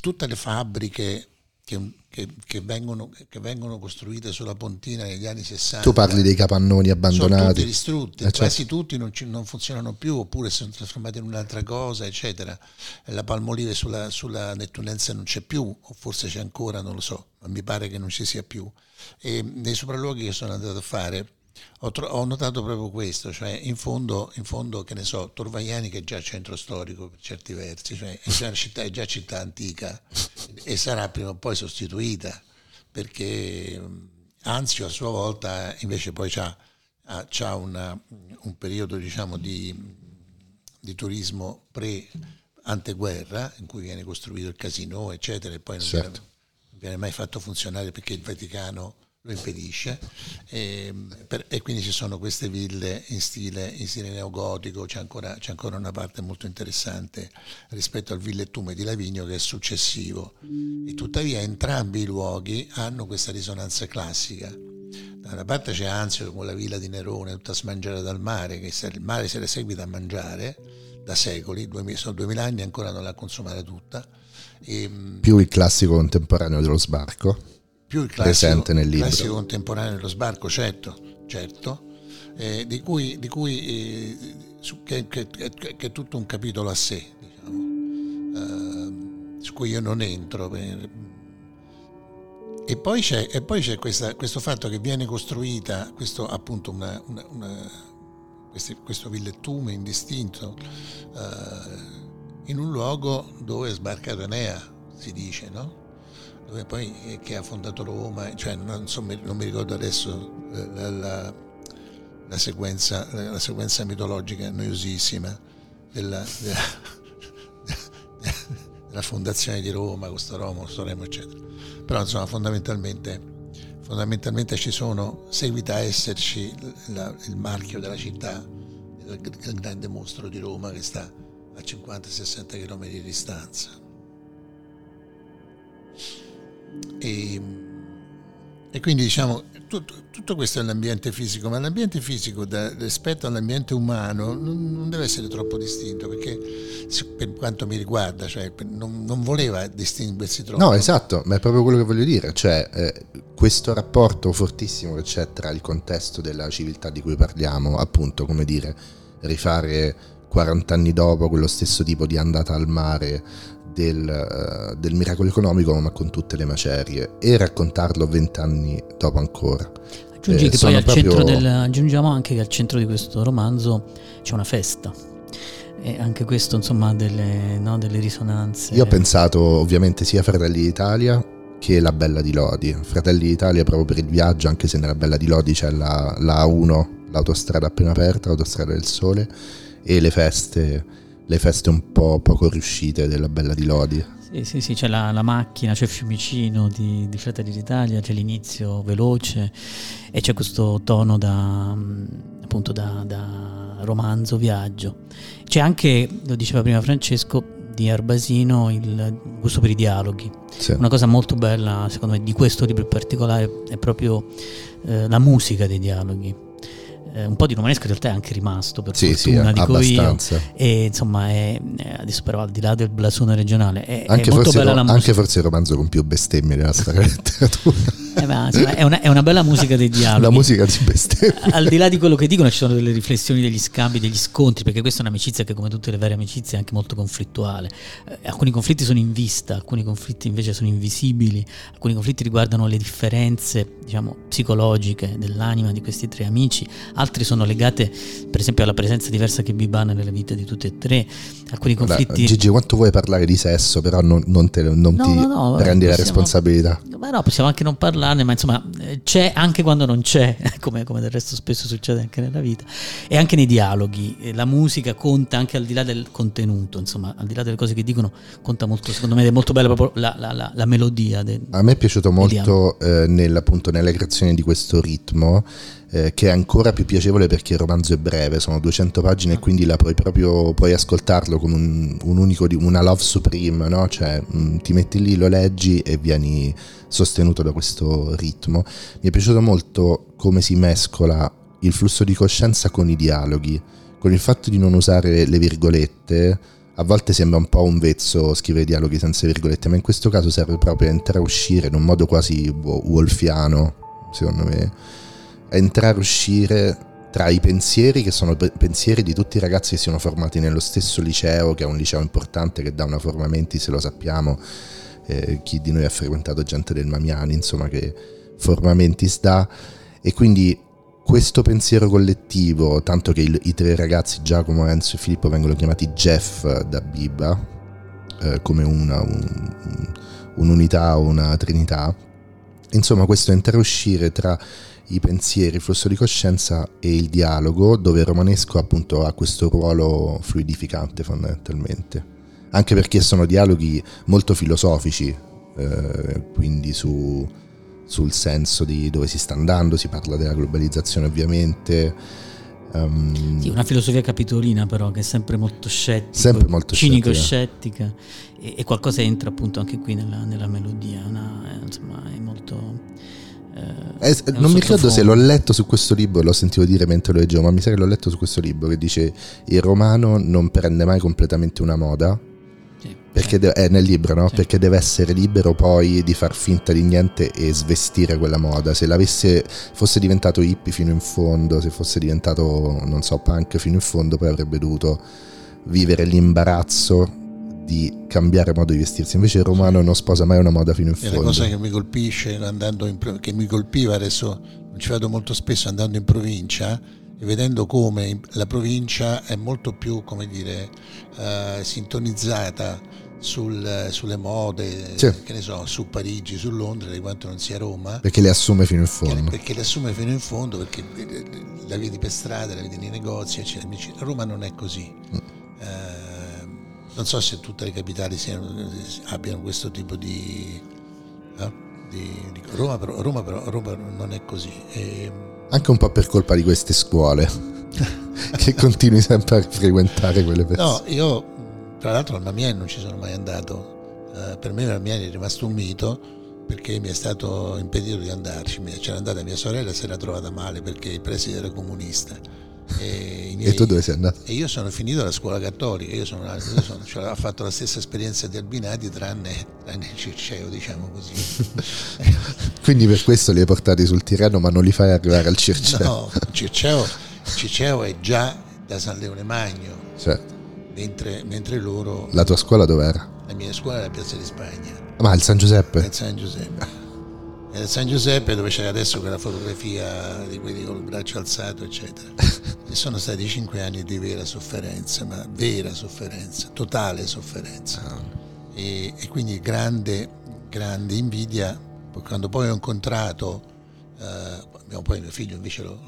tutte le fabbriche che, che- che vengono, che vengono costruite sulla pontina negli anni 60 Tu parli dei capannoni sono tutti abbandonati. distrutti, Eh, certo. quasi tutti non, ci- non funzionano più oppure sono trasformati in un'altra cosa, eccetera. La palmolive sulla, sulla Nettunense non c'è più, o forse c'è ancora, non lo so, ma mi pare che non ci sia più. E nei sopralluoghi che sono andato a fare ho, tro- ho notato proprio questo, cioè in fondo, in fondo, che ne so, Torvaiani che è già centro storico per certi versi, cioè è già, città, è già città antica e sarà prima o poi sostituita perché Anzio a sua volta invece poi ha, un periodo diciamo di, di turismo pre anteguerra in cui viene costruito il casino eccetera e poi non, Certo. viene, non viene mai fatto funzionare perché il Vaticano lo impedisce e, per- e quindi ci sono queste ville in stile, in stile neogotico, c'è ancora, c'è ancora una parte molto interessante rispetto al villettume di Lavigno che è successivo e tuttavia entrambi i luoghi hanno questa risonanza classica. Da una parte c'è Anzio con la villa di Nerone tutta smangiata dal mare, che il mare se l'è seguita a mangiare da secoli, sono duemila anni ancora non l'ha consumata tutta. E, mh, Più il classico contemporaneo dello sbarco. Più il classico, classico contemporaneo dello sbarco, certo, certo eh, di cui, di cui eh, su- che, che- che- è tutto un capitolo a sé, diciamo, ehm, su cui io non entro. per- e poi c'è, e poi c'è questa- questo fatto che viene costruita, questo appunto una, una- una- questi- questo villettume indistinto eh, in un luogo dove è sbarcato Enea, si dice, no? Poi eh, che ha fondato Roma, cioè non, so, non mi ricordo adesso eh, la, la- la sequenza, la, sequenza mitologica noiosissima della, della, della fondazione di Roma, questo Roma, questo Remo, eccetera. Però insomma fondamentalmente, fondamentalmente ci sono, seguita a esserci il marchio della città, il, il grande mostro di Roma che sta a 50-60 km di distanza. E, e quindi diciamo tutto, tutto questo è l'ambiente fisico, ma l'ambiente fisico da- rispetto all'ambiente umano non, non deve essere troppo distinto perché per quanto mi riguarda cioè, non, non voleva distinguersi troppo. No, esatto, ma è proprio quello che voglio dire, cioè eh, questo rapporto fortissimo che c'è tra il contesto della civiltà di cui parliamo, appunto, come dire, rifare 40 anni dopo quello stesso tipo di andata al mare del, eh, del, miracolo economico, ma con tutte le macerie, e raccontarlo vent'anni dopo ancora. Aggiungi eh, che poi al proprio... del, aggiungiamo anche che al centro di questo romanzo c'è una festa. E anche questo, insomma, ha delle, no, delle risonanze. Io ho pensato ovviamente sia a Fratelli d'Italia che La Bella di Lodi. Fratelli d'Italia proprio per il viaggio, anche se nella Bella di Lodi c'è la, la A1, l'autostrada appena aperta, l'autostrada del sole, e le feste le feste un po' poco riuscite della Bella di Lodi. Sì, sì, sì, c'è la, la macchina, c'è il fiumicino di, di Fratelli d'Italia, c'è l'inizio veloce e c'è questo tono da, appunto da, da romanzo, viaggio. C'è anche, lo diceva prima Francesco, di Arbasino il gusto per i dialoghi. Sì. Una cosa molto bella, secondo me, di questo libro in particolare è proprio eh, la musica dei dialoghi eh, un po' di romanesco in realtà è anche rimasto per sì, fortuna, sì, dico abbastanza. io. E insomma, è, adesso però al di là del blasone regionale, è, anche, è molto forse, bella la musica. Anche forse il romanzo con più bestemmie della storia della letteratura. Eh, ma, insomma, è, una, è, una, bella musica dei dialoghi. La musica di bestemmie. Al di là di quello che dicono, ci sono delle riflessioni, degli scambi, degli scontri, perché questa è un'amicizia che, come tutte le vere amicizie, è anche molto conflittuale. Eh, alcuni conflitti sono in vista, alcuni conflitti invece sono invisibili, alcuni conflitti riguardano le differenze, diciamo, psicologiche dell'anima di questi tre amici, altri sono legati, per esempio, alla presenza diversa che Bibana nella vita di tutti e tre. Alcuni conflitti. Beh, Gigi, quanto vuoi parlare di sesso, però non, non, te, non no, ti no, no, prendi possiamo, la responsabilità. Ma no, possiamo anche non parlare parlarne, ma insomma eh, c'è anche quando non c'è, come, come, del resto spesso succede anche nella vita, e anche nei dialoghi. Eh, la musica conta anche al di là del contenuto, insomma, al di là delle cose che dicono, conta molto, secondo me è molto bella proprio la, la, la, la melodia. De, A me è piaciuto molto eh, nel, appunto, nella creazione di questo ritmo eh, che è ancora più piacevole perché il romanzo è breve, sono 200 pagine e quindi la puoi proprio puoi ascoltarlo con un, un unico, una love supreme, no? cioè mh, mm, ti metti lì, lo leggi e vieni sostenuto da questo ritmo. Mi è piaciuto molto come si mescola il flusso di coscienza con i dialoghi, con il fatto di non usare le virgolette. A volte sembra un po' un vezzo scrivere dialoghi senza virgolette, ma in questo caso serve proprio a entrare e uscire in un modo quasi wolfiano, secondo me entrare e uscire tra i pensieri che sono pensieri di tutti i ragazzi che siano formati nello stesso liceo, che è un liceo importante che dà una forma menti, se lo sappiamo, eh, chi di noi ha frequentato gente del Mamiani, insomma che forma mentis dà, e quindi questo pensiero collettivo, tanto che il, i tre ragazzi Giacomo, Enzo e Filippo vengono chiamati Jeff da Biba, eh, come una, un, un'unità o una trinità, insomma questo entrare e uscire tra i pensieri, il flusso di coscienza e il dialogo, dove il romanesco appunto ha questo ruolo fluidificante fondamentalmente. Anche perché sono dialoghi molto filosofici, eh, quindi su, sul senso di dove si sta andando, si parla della globalizzazione ovviamente. Um, sì, una filosofia capitolina però che è sempre molto scettica, sempre molto cinico scettica, scettica e, e, qualcosa entra appunto anche qui nella, nella melodia, una, insomma è molto eh, eh, non mi ricordo se l'ho letto su questo libro, l'ho sentito dire mentre lo leggevo, ma mi sa che l'ho letto su questo libro che dice il romano non prende mai completamente una moda. perché de- è nel libro, no? Perché deve essere libero poi di far finta di niente e svestire quella moda. Se l'avesse, fosse diventato hippie fino in fondo, se fosse diventato, non so, punk fino in fondo, poi avrebbe dovuto vivere l'imbarazzo di cambiare modo di vestirsi. Invece il romano non sposa mai una moda fino in fondo. È la cosa che mi colpisce, andando in, che mi colpiva adesso, non ci vado molto spesso andando in provincia e vedendo come la provincia è molto più, come dire, uh, sintonizzata sul, sulle mode, sì. che ne so, su Parigi, su Londra, di quanto non sia Roma. Perché le assume fino in fondo. Perché le assume fino in fondo, perché la vedi per strada, la vedi nei negozi, eccetera. Roma non è così. Mm. Uh, non so se tutte le capitali siano, abbiano questo tipo di, eh, di, di Roma, però, Roma, però, Roma non è così. E, Anche un po' per colpa di queste scuole che continui sempre a frequentare quelle persone. No, io tra l'altro al Mamiani non ci sono mai andato. Uh, per me Mamiani è rimasto un mito perché mi è stato impedito di andarci. C'era andata mia sorella e si era trovata male perché il preside era comunista e, miei, e, tu dove sei andato? E io sono finito alla scuola cattolica, io, sono, io sono, cioè, ho fatto la stessa esperienza di Albinati tranne, tranne il Circeo, diciamo così. Quindi per questo li hai portati sul Tirreno ma non li fai arrivare al Circeo? No, il Circeo, Circeo è già da San Leone Magno, certo. mentre, mentre loro... La tua scuola dov'era? La mia scuola era a Piazza di Spagna. Ma il San Giuseppe? Il San Giuseppe. Era San Giuseppe dove c'è adesso quella fotografia di quelli con il braccio alzato, eccetera. E sono stati cinque anni di vera sofferenza, ma vera sofferenza, totale sofferenza. Ah. E, e quindi grande, grande invidia. Quando poi ho incontrato, eh, abbiamo poi mio figlio invece lo,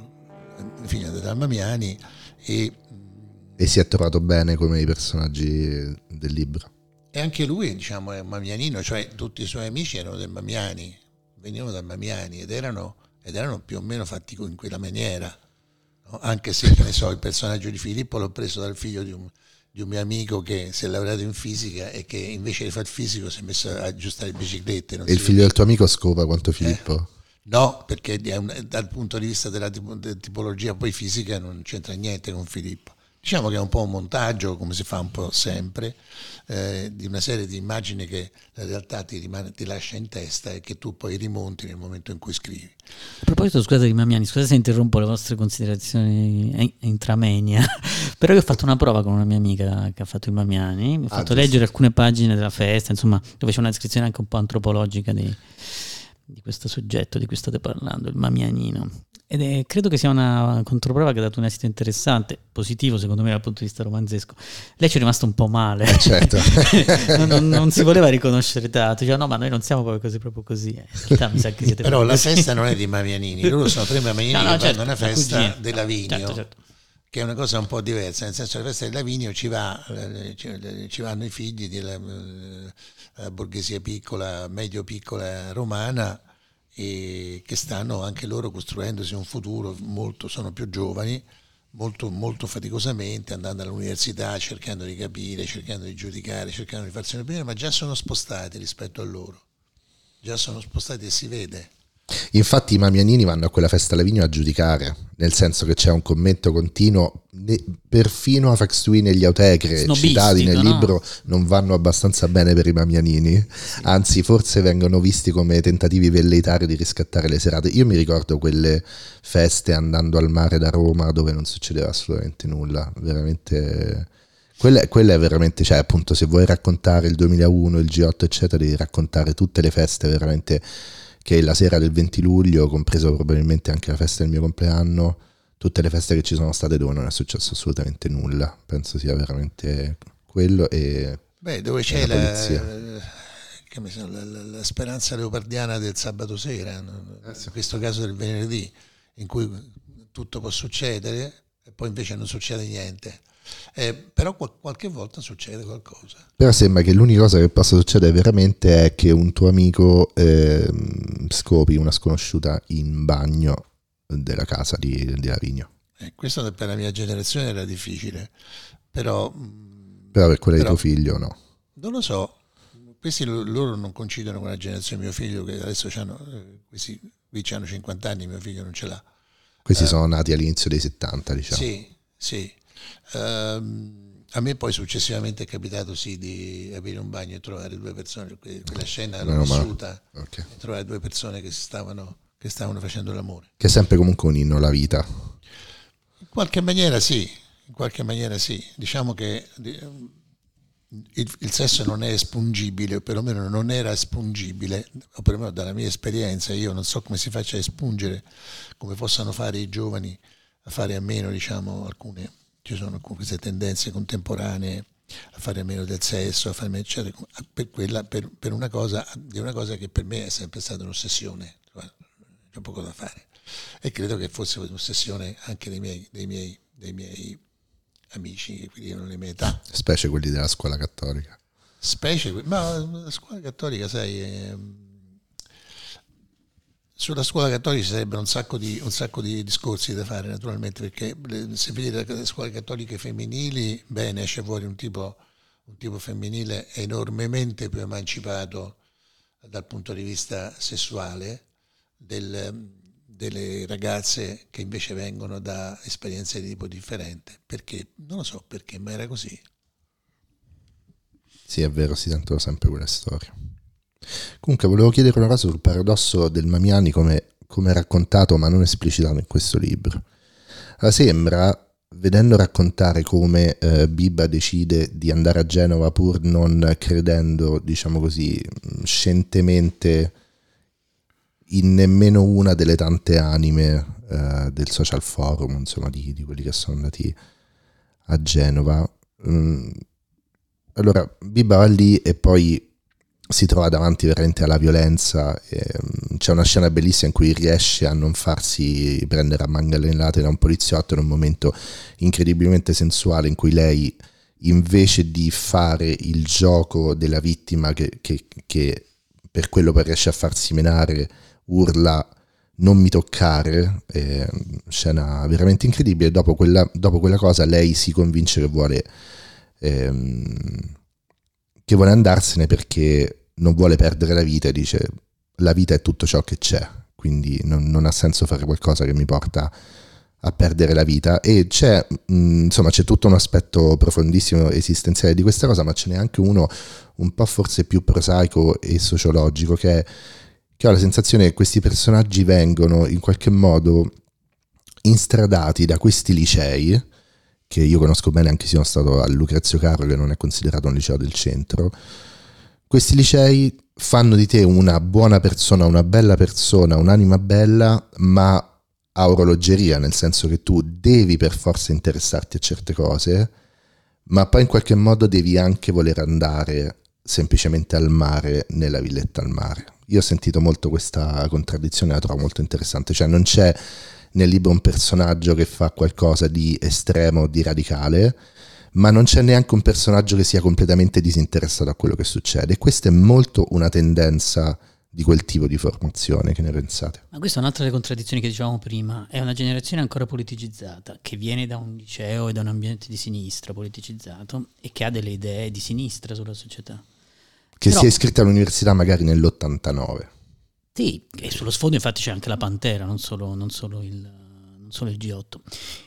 mio figlio è andato a Mamiani e E si è trovato bene come i personaggi del libro. E anche lui, diciamo, è un mamianino, cioè tutti i suoi amici erano del Mamiani, venivano da Mamiani ed erano, ed erano più o meno fatti in quella maniera. no? Anche se, che ne so, il personaggio di Filippo l'ho preso dal figlio di un, di un mio amico che si è laureato in fisica e che invece di fare fisico si è messo a aggiustare le biciclette. E il figlio del tuo amico scopa quanto Filippo? No, perché un- dal punto di vista della tipo- de- tipologia poi fisica non c'entra niente con Filippo. Diciamo che è un po' un montaggio, come si fa un po' sempre, eh, di una serie di immagini che la realtà ti, rimane- ti lascia in testa e che tu poi rimonti nel momento in cui scrivi. A proposito, scusate di Mamiani, scusate se interrompo le vostre considerazioni in- intramenia, però io ho fatto una prova con una mia amica che ha fatto il Mamiani, mi ha Ah, fatto giusto. leggere alcune pagine della festa, insomma, dove c'è una descrizione anche un po' antropologica di, di questo soggetto di cui state parlando, il Mamianino. Ed è, credo che sia una controprova che ha dato un esito interessante, positivo secondo me dal punto di vista romanzesco. Lei ci è rimasta un po' male. Eh, certo. non, non- non si voleva riconoscere tanto, diceva no ma noi non siamo proprio così, proprio così. Eh, In realtà mi sa che siete Però la così. festa non è di Mamianini, loro sono tre Mamianini No, no, che certo, fanno una festa cugina. dell'Avinio. Certo, certo. che è una cosa un po' diversa, nel senso che la festa dell'Avinio ci, va, eh, ci, ci vanno i figli della eh, la borghesia piccola, medio piccola romana e che stanno anche loro costruendosi un futuro, molto, sono più giovani, molto, molto faticosamente, andando all'università, cercando di capire, cercando di giudicare, cercando di farsi un'opinione, ma già sono spostati rispetto a loro, già sono spostati e si vede. Infatti i mamianini vanno a quella festa Lavigno a giudicare, nel senso che c'è un commento continuo, ne- perfino Afax Twin e gli Snobistico, citati nel no? libro non vanno abbastanza bene per i mamianini, anzi forse vengono visti come tentativi velleitari di riscattare le serate. Io mi ricordo quelle feste andando al mare da Roma dove non succedeva assolutamente nulla, veramente... Quella, quella è veramente, cioè appunto se vuoi raccontare il 2001, il G8 eccetera, devi raccontare tutte le feste veramente che la sera del 20 luglio, compreso probabilmente anche la festa del mio compleanno, tutte le feste che ci sono state dove non è successo assolutamente nulla. Penso sia veramente quello e Beh, dove E c'è la la, sa, la- la- la speranza leopardiana del sabato sera? Eh in questo caso del venerdì, in cui tutto può succedere e poi invece non succede niente. Eh, però qual- qualche volta succede qualcosa. Però sembra che l'unica cosa che possa succedere veramente è che un tuo amico ehm, scopi una sconosciuta in bagno della casa di, di Lavigno. Eh, questo per la mia generazione era difficile, però mh, Però per quella Però- di tuo figlio no. non lo so. Questi lo- loro non coincidono con la generazione di mio figlio, che adesso c'hanno, eh, questi qui hanno 50 anni, mio figlio non ce l'ha. Questi sono nati all'inizio dei 70, diciamo. Eh. Sì, sì. Ehm, a me poi successivamente è capitato sì di aprire un bagno e trovare due persone, que- quella scena l'ho vissuta, Ok. e trovare due persone che stavano, che stavano facendo l'amore. Che è sempre comunque un inno alla vita. In qualche maniera sì, in qualche maniera sì. Diciamo che di- il, il sesso non è espungibile, o perlomeno non era espungibile, o perlomeno dalla mia esperienza, io non so come si faccia a espungere, come possano fare i giovani a fare a meno, diciamo, alcune, ci sono queste tendenze contemporanee a fare a meno del sesso, a fare meno, eccetera, per, quella, per, per una cosa, di una cosa che per me è sempre stata un'ossessione, c'è poco da fare. E credo che fosse un'ossessione anche dei miei, dei miei, dei miei amici, quindi erano le mie età, specie quelli della scuola cattolica. specie, ma la scuola cattolica, sai, ehm, sulla scuola cattolica ci sarebbero un sacco, di, un sacco di discorsi da fare naturalmente, perché se vedi le, le scuole cattoliche femminili, bene, esce fuori un tipo, un tipo femminile enormemente più emancipato dal punto di vista sessuale del- delle ragazze che invece vengono da esperienze di tipo differente. Perché? Non lo so perché, ma era così. Sì, è vero, si sentono sempre quelle storie. Comunque, volevo chiedere una cosa sul paradosso del Mamiani come, come raccontato, ma non esplicitato in questo libro. Allora, sembra vedendo raccontare come eh, Bibba decide di andare a Genova pur non credendo, diciamo così, scientemente in nemmeno una delle tante anime eh, del social forum, insomma, di, di, quelli che sono andati a Genova. Mm, allora, Bibba va lì e poi si trova davanti veramente alla violenza. Mm, c'è una scena bellissima in cui riesce a non farsi prendere a manganellate da un poliziotto in un momento incredibilmente sensuale in cui lei invece di fare il gioco della vittima che, che, che per quello poi riesce a farsi menare urla non mi toccare, eh, scena veramente incredibile, dopo quella, dopo quella, cosa lei si convince che vuole, ehm, che vuole andarsene perché non vuole perdere la vita e dice la vita è tutto ciò che c'è, quindi non, non ha senso fare qualcosa che mi porta a perdere la vita. E c'è, mh, insomma, c'è tutto un aspetto profondissimo esistenziale di questa cosa, ma ce n'è anche uno un po' forse più prosaico e sociologico che è che ho la sensazione che questi personaggi vengono in qualche modo instradati da questi licei, che io conosco bene anche se sono stato a Lucrezio Carlo, che non è considerato un liceo del centro. Questi licei fanno di te una buona persona, una bella persona, un'anima bella, ma a orologeria, nel senso che tu devi per forza interessarti a certe cose, ma poi in qualche modo devi anche voler andare semplicemente al mare nella villetta al mare io ho sentito molto questa contraddizione, la trovo molto interessante, cioè non c'è nel libro un personaggio che fa qualcosa di estremo, di radicale, ma non c'è neanche un personaggio che sia completamente disinteressato a quello che succede. E questa è molto una tendenza di quel tipo di formazione, che ne pensate? Ma questa è un'altra delle contraddizioni che dicevamo prima, è una generazione ancora politicizzata, che viene da un liceo e da un ambiente di sinistra politicizzato e che ha delle idee di sinistra sulla società. Che Però, si è iscritta all'università magari nell'89. Sì, e sullo sfondo infatti c'è anche la Pantera, non solo, non solo, il, non solo il, G8.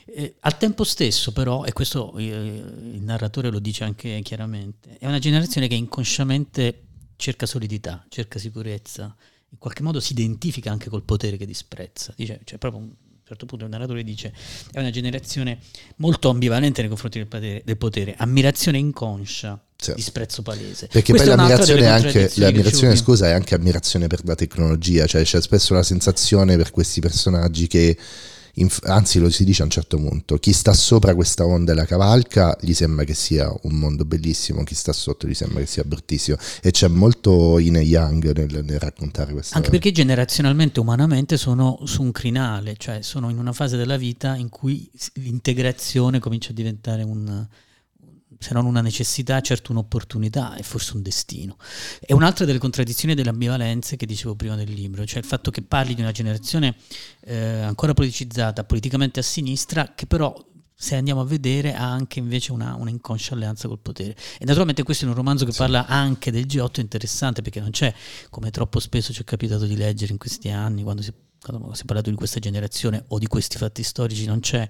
Eh, al tempo stesso però, e questo eh, il narratore lo dice anche chiaramente, è una generazione che inconsciamente cerca solidità, cerca sicurezza, in qualche modo si identifica anche col potere che disprezza. Dice, cioè proprio un, a un certo punto il narratore dice è una generazione molto ambivalente nei confronti del potere, del potere ammirazione inconscia sì. disprezzo palese. Perché Questa poi l'ammirazione, è anche, l'ammirazione scusa, è anche ammirazione per la tecnologia, cioè c'è spesso la sensazione per questi personaggi che anzi lo si dice a un certo punto, chi sta sopra questa onda e la cavalca gli sembra che sia un mondo bellissimo, chi sta sotto gli sembra che sia bruttissimo e c'è molto in Young nel, nel raccontare questa Anche perché generazionalmente, umanamente sono su un crinale, cioè sono in una fase della vita in cui l'integrazione comincia a diventare un se non una necessità, certo un'opportunità e forse un destino. È un'altra delle contraddizioni e delle ambivalenze che dicevo prima del libro, cioè il fatto che parli di una generazione eh, ancora politicizzata, politicamente a sinistra, che però se andiamo a vedere ha anche invece una, una, inconscia alleanza col potere. E naturalmente questo è un romanzo che sì. parla anche del G8 interessante perché non c'è, come troppo spesso ci è capitato di leggere in questi anni, quando si, quando si è parlato di questa generazione o di questi fatti storici, non c'è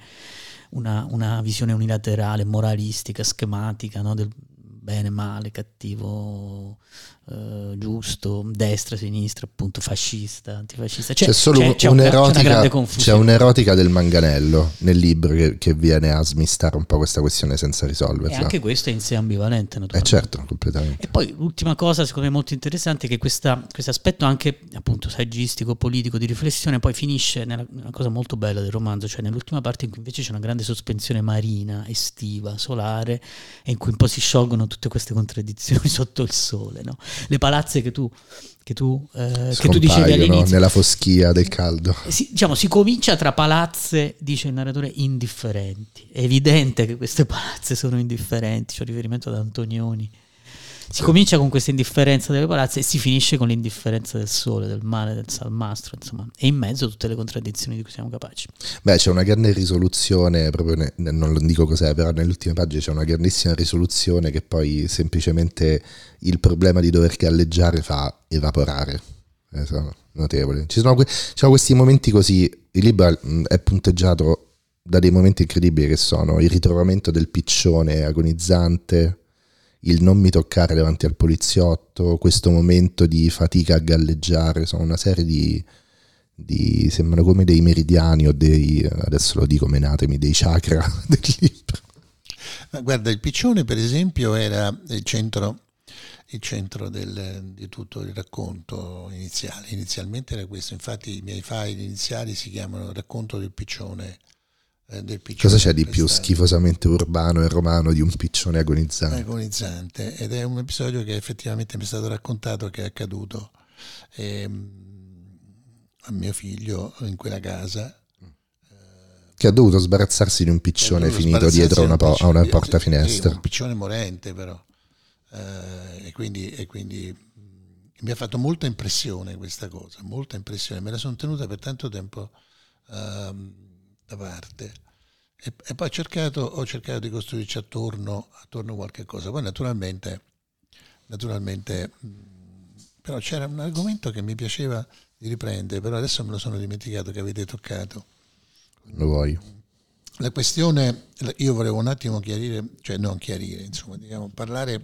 una, una visione unilaterale, moralistica, schematica no? del bene, male, cattivo, eh, giusto, destra, sinistra, appunto fascista, antifascista. C'è, c'è solo c'è, c'è un'erotica, un, c'è un'erotica del manganello nel libro che, che, viene a smistare un po' questa questione senza risolverla. E anche questo è in sé ambivalente, naturalmente. Eh certo, completamente. E poi l'ultima cosa, secondo me molto interessante, è che questo aspetto anche appunto saggistico, politico, di riflessione, poi finisce nella una cosa molto bella del romanzo, cioè nell'ultima parte in cui invece c'è una grande sospensione marina, estiva, solare, e in cui un po' si sciolgono tutte queste contraddizioni sotto il sole, no? Le palazze che tu, che tu, eh, che tu dicevi all'inizio. Nella foschia del caldo. Si, diciamo, si comincia tra palazze, dice il narratore, indifferenti. È evidente che queste palazze sono indifferenti, c'ho riferimento ad Antonioni si comincia con questa indifferenza delle palazze e si finisce con l'indifferenza del sole, del male, del salmastro, insomma, e in mezzo tutte le contraddizioni di cui siamo capaci. Beh, c'è una grande risoluzione, proprio ne, non dico cos'è, però nelle ultime pagine c'è una grandissima risoluzione che poi semplicemente il problema di dover galleggiare fa evaporare. Eh, sono notevoli. Ci sono questi momenti così, il libro è punteggiato da dei momenti incredibili che sono il ritrovamento del piccione agonizzante il non mi toccare davanti al poliziotto, questo momento di fatica a galleggiare, sono una serie di, di, sembrano come dei meridiani o dei, adesso lo dico menatemi, dei chakra del libro. Ma guarda, il piccione per esempio era il centro, il centro del, di tutto il racconto iniziale. Inizialmente era questo, infatti i miei file iniziali si chiamano Racconto del piccione. Eh, del piccione Cosa c'è di più schifosamente urbano e romano di un piccione agonizzante? Agonizzante, ed è un episodio che effettivamente mi è stato raccontato che è accaduto. E, ehm, a mio figlio in quella casa. Che ha dovuto sbarazzarsi di un piccione finito dietro una, po- a una porta finestra. Sì, un piccione morente però. Eh, e, quindi, e quindi mi ha fatto molta impressione questa cosa, molta impressione. Me la sono tenuta per tanto tempo uh, da parte. E, e poi ho cercato, ho cercato, di costruirci attorno, attorno a qualche cosa. Poi naturalmente, naturalmente però c'era un argomento che mi piaceva di riprendere, però adesso me lo sono dimenticato che avete toccato. Lo vuoi? La questione, io volevo un attimo chiarire, cioè non chiarire, insomma, diciamo, parlare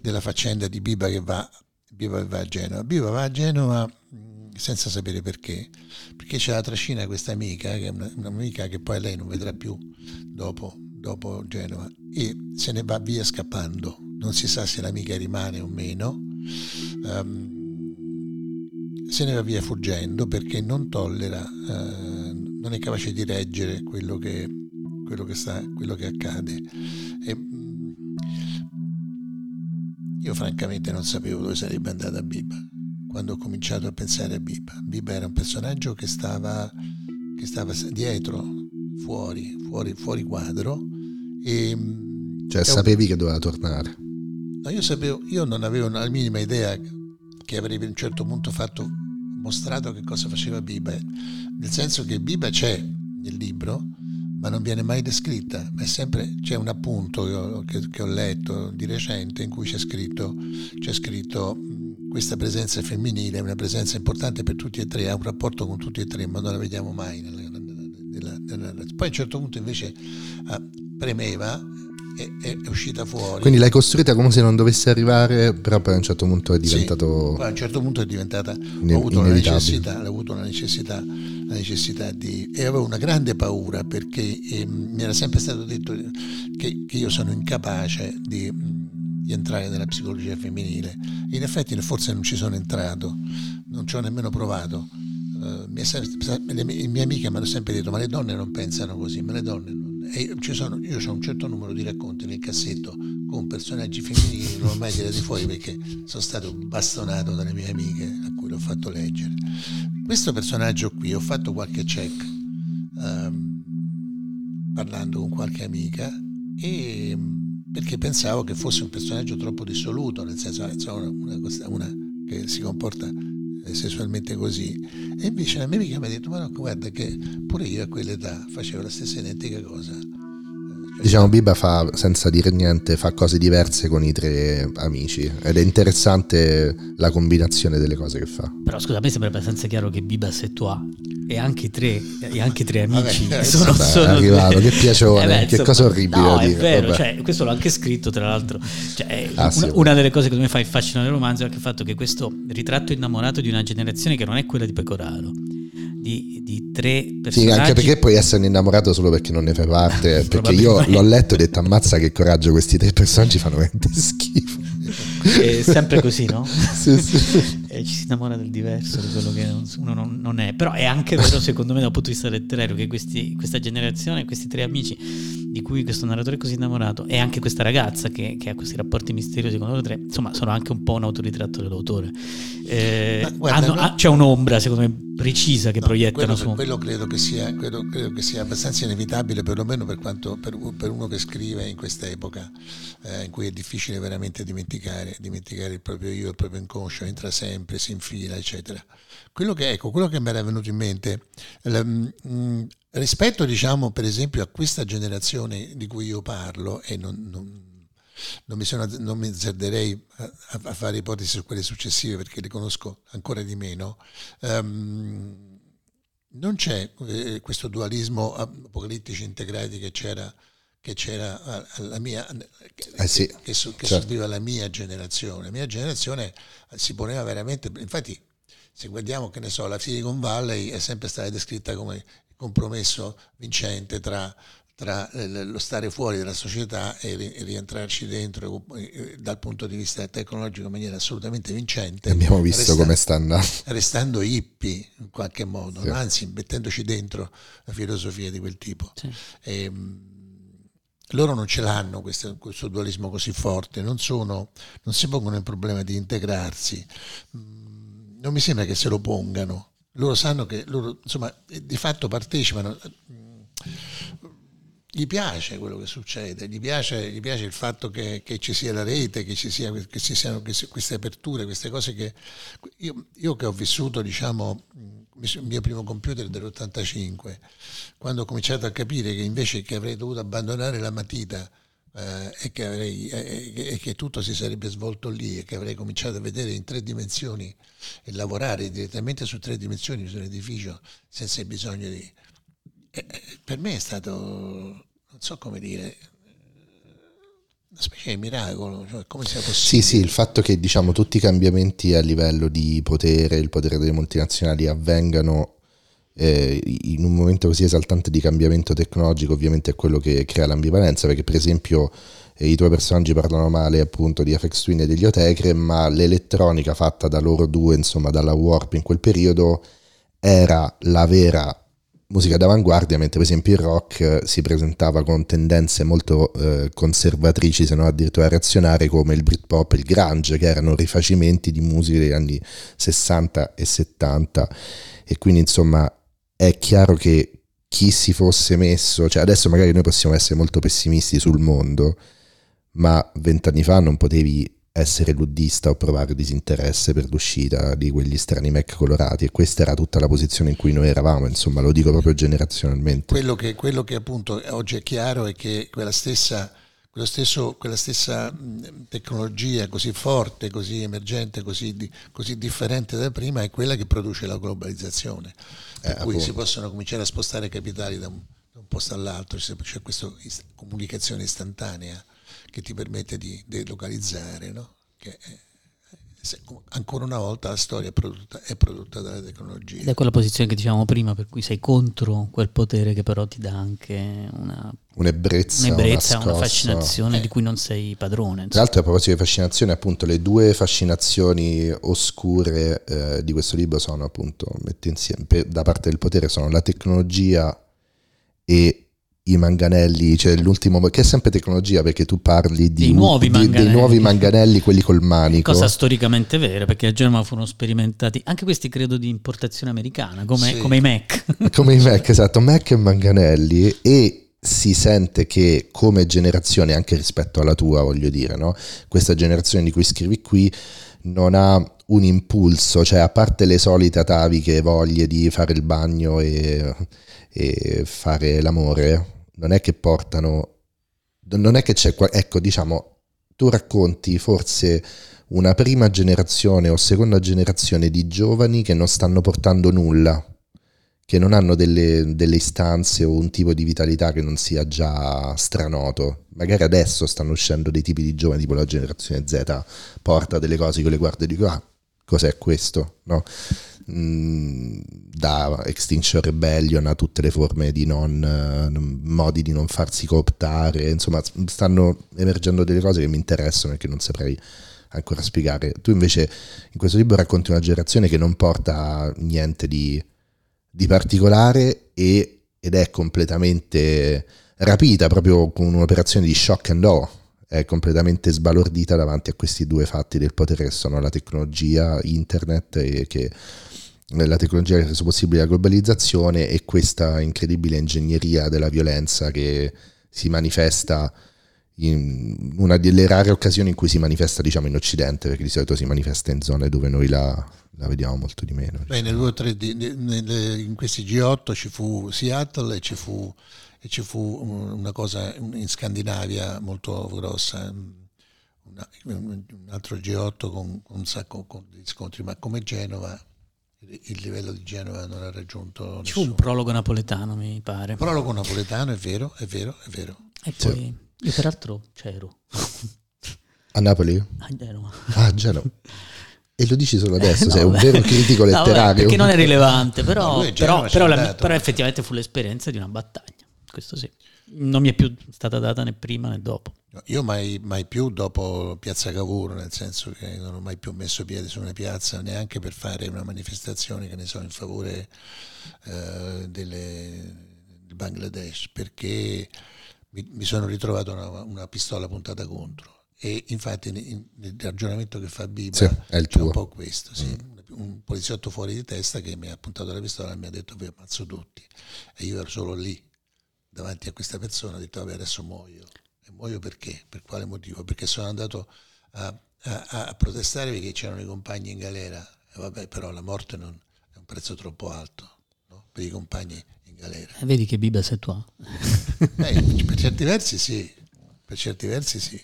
della faccenda di Biba che va, Biba va a Genova. Biba va a Genova senza sapere perché, perché c'è la trascina questa amica, che è una, un'amica che poi lei non vedrà più dopo, dopo Genova, e se ne va via scappando. Non si sa se l'amica rimane o meno. Um, se ne va via fuggendo perché non tollera, eh, non è capace di reggere quello che, quello che, sta, quello che accade. E, mm, io francamente non sapevo dove sarebbe andata Biba quando ho cominciato a pensare a Biba. Biba era un personaggio che stava, che stava dietro, fuori, fuori, fuori quadro. E, mm, cioè sapevi un... che doveva tornare? No, io, sapevo, io non avevo la minima idea che avrebbe a un certo punto fatto, mostrato che cosa faceva Biba, nel senso che Biba c'è nel libro, ma non viene mai descritta, è sempre, c'è un appunto che ho, che, che ho, letto di recente in cui c'è scritto, c'è scritto questa presenza femminile è una presenza importante per tutti e tre, ha un rapporto con tutti e tre, ma non la vediamo mai. Nella, nella, nella, poi a un certo punto invece uh, premeva è, è, uscita fuori. Quindi l'hai costruita come se non dovesse arrivare, però poi a un certo punto è diventato... Sì, a un certo punto è diventata... In, ho avuto, la necessità, ho avuto la necessità, la necessità di... E avevo una grande paura perché eh, mi era sempre stato detto che, che io sono incapace di, di, entrare nella psicologia femminile. In effetti forse non ci sono entrato, non ci ho nemmeno provato. Uh, le, mie amiche mi hanno sempre detto ma le donne non pensano così, ma le donne non e sono, io ho un certo numero di racconti nel cassetto con personaggi femminili, non ho mai tirato fuori perché sono stato bastonato dalle mie amiche a cui l'ho fatto leggere. Questo personaggio qui ho fatto qualche check um, parlando con qualche amica e perché pensavo che fosse un personaggio troppo dissoluto, nel senso una, una, una che si comporta sessualmente così. E invece la mia amica mi ha detto, ma no, guarda che pure io a quell'età facevo la stessa identica cosa. Diciamo Biba fa, senza dire niente, fa cose diverse con i tre amici ed è interessante la combinazione delle cose che fa. Però scusa, a me sembra abbastanza chiaro che Biba se tu ha e anche tre, e anche tre amici vabbè, sono, vabbè, sono arrivato, che piacione, eh beh, che cosa orribile no, è vero, cioè, questo l'ho anche scritto tra l'altro. Cioè, ah, una, sì, una, delle cose che mi fa il fascino del romanzo è anche il fatto che questo ritratto innamorato di una generazione che non è quella di Pecoraro tre personaggi. Sì, anche perché puoi essere innamorato solo perché non ne fai parte. perché io l'ho letto e ho detto ammazza che coraggio, questi tre personaggi fanno veramente schifo. È sempre così, no? sì, sì. E ci si innamora del diverso, di quello che uno non, non, è. Però è anche vero, secondo me, dal punto di vista letterario, che questi, questa generazione, questi tre amici di cui questo narratore è così innamorato, e anche questa ragazza che, che ha questi rapporti misteriosi con loro tre, insomma, sono anche un po' un autoritratto dell'autore. Eh, guarda, hanno, no? C'è un'ombra, secondo me, precisa che no, proiettano quello, su. Quello credo che, sia, quello credo che sia abbastanza inevitabile, perlomeno per, quanto, per, per uno che scrive in questa epoca eh, in cui è difficile veramente dimenticare, dimenticare il proprio io, il proprio inconscio, entra sempre, si infila, eccetera. Quello che, ecco, quello che mi era venuto in mente, mh, mm, rispetto diciamo per esempio a questa generazione di cui io parlo, e non, non non mi, sono, non mi azzarderei a, a, fare ipotesi su quelle successive perché le conosco ancora di meno. Um, non c'è eh, questo dualismo apocalittici integrati che c'era, che c'era alla mia, eh sì, che, che, certo. serviva alla mia generazione. La mia generazione si poneva veramente, infatti se guardiamo che ne so, la Silicon Valley è sempre stata descritta come compromesso vincente tra tra lo stare fuori dalla società e rientrarci dentro eh, dal punto di vista tecnologico in maniera assolutamente vincente. Abbiamo visto restando, come sta andando. Restando hippie in qualche modo, sì. anzi mettendoci dentro la filosofia di quel tipo. Sì. E, ehm, loro non ce l'hanno questo, questo dualismo così forte, non, sono, non si pongono il problema di integrarsi, mm, non mi sembra che se lo pongano. Loro sanno che loro, insomma, di fatto partecipano gli piace quello che succede, gli piace, gli piace il fatto che, che, ci sia la rete, che ci, sia, che ci siano queste aperture, queste cose che io, io che ho vissuto, diciamo, il mio primo computer dell'85, quando ho cominciato a capire che invece che avrei dovuto abbandonare la matita eh, e, che avrei, eh, e che tutto si sarebbe svolto lì e che avrei cominciato a vedere in tre dimensioni e lavorare direttamente su tre dimensioni su un edificio senza bisogno di eh, per me è stato, non so come dire, una specie di miracolo, cioè come sia possibile. Sì, sì, il fatto che diciamo tutti i cambiamenti a livello di potere, il potere delle multinazionali avvengano eh, in un momento così esaltante di cambiamento tecnologico ovviamente è quello che crea l'ambivalenza, perché per esempio eh, i tuoi personaggi parlano male appunto di FX Twin e degli Otecre, ma l'elettronica fatta da loro due, insomma dalla Warp in quel periodo, era la vera musica d'avanguardia, mentre per esempio il rock eh, si presentava con tendenze molto eh, conservatrici, se non addirittura reazionarie, come il Britpop e il grunge, che erano rifacimenti di musica degli anni 60 e 70. E quindi insomma è chiaro che chi si fosse messo, cioè adesso magari noi possiamo essere molto pessimisti sul mondo, ma vent'anni fa non potevi essere luddista o provare disinteresse per l'uscita di quegli strani Mac colorati e questa era tutta la posizione in cui noi eravamo, insomma lo dico proprio generazionalmente. Quello che, quello che appunto oggi è chiaro è che quella stessa, stesso, quella stessa tecnologia così forte, così emergente, così, di, così, differente da prima è quella che produce la globalizzazione, per eh, cui appunto. si possono cominciare a spostare capitali da un, da un posto all'altro, c'è questa comunicazione istantanea che ti permette di delocalizzare, no? che è, ancora una volta la storia è prodotta, è prodotta dalla tecnologia. Ed è quella posizione che dicevamo prima, per cui sei contro quel potere che però ti dà anche una, un'ebbrezza, un'ebbrezza una, una fascinazione eh. di cui non sei padrone. Tra l'altro a proposito di fascinazione, appunto le due fascinazioni oscure eh, di questo libro sono appunto, mette insieme, per, da parte del potere, sono la tecnologia e i manganelli, cioè l'ultimo, che è sempre tecnologia perché tu parli di, dei, nuovi di, dei, nuovi manganelli, quelli col manico. Cosa storicamente vera, perché a Genova furono sperimentati, anche questi credo di importazione americana, come, sì. come i Mac. Come i Mac, esatto, Mac e manganelli e si sente che come generazione, anche rispetto alla tua voglio dire, no? questa generazione di cui scrivi qui non ha un impulso, cioè a parte le solite ataviche voglie di fare il bagno e, e fare l'amore, non è che portano, non è che c'è, ecco diciamo, tu racconti forse una prima generazione o seconda generazione di giovani che non stanno portando nulla, che non hanno delle, delle, istanze o un tipo di vitalità che non sia già stranoto. Magari adesso stanno uscendo dei tipi di giovani, tipo la generazione Z, porta delle cose che le guardo e dico, ah, cos'è questo? No? Mm, da Extinction Rebellion a tutte le forme di non, uh, modi di non farsi cooptare, insomma stanno emergendo delle cose che mi interessano e che non saprei ancora spiegare. Tu invece in questo libro racconti una generazione che non porta niente di, di particolare e, ed è completamente rapita proprio con un'operazione di shock and awe è completamente sbalordita davanti a questi due fatti del potere che sono la tecnologia, internet e che la tecnologia che ha reso possibile la globalizzazione e questa incredibile ingegneria della violenza che si manifesta in una delle rare occasioni in cui si manifesta diciamo in Occidente perché di solito si manifesta in zone dove noi la, la vediamo molto di meno Bene, in questi G8 ci fu Seattle e ci fu, e ci fu una cosa in Scandinavia molto grossa una, un altro G8 con, con un sacco di scontri ma come Genova il livello di Genova non ha raggiunto Ci fu un prologo napoletano, mi pare. Prologo napoletano, è vero, è vero, è vero. E poi sì. io peraltro c'ero. A Napoli? A Genova. Ah, a Genova. E lo dici solo adesso, no, sei un vero critico letterario. No, perché non è rilevante, però, no, però, però, la, però, effettivamente fu l'esperienza di una battaglia, questo sì. Non mi è più stata data né prima né dopo. Io mai, mai più dopo Piazza Cavour, nel senso che non ho mai più messo piede su una piazza, neanche per fare una manifestazione, che ne so, in favore eh, delle, del Bangladesh, perché mi, mi sono ritrovato una, una pistola puntata contro e infatti nel ragionamento che fa Biba sì, c'è un po' questo, sì. mm. un poliziotto fuori di testa che mi ha puntato la pistola e mi ha detto vi ammazzo tutti e io ero solo lì davanti a questa persona ho detto vabbè adesso muoio e muoio perché? Per quale motivo? Perché sono andato a, a, a protestare perché c'erano i compagni in galera e vabbè però la morte non, è un prezzo troppo alto no? per i compagni in galera. E vedi che Biba sei tu? eh, per certi versi sì, per certi versi sì.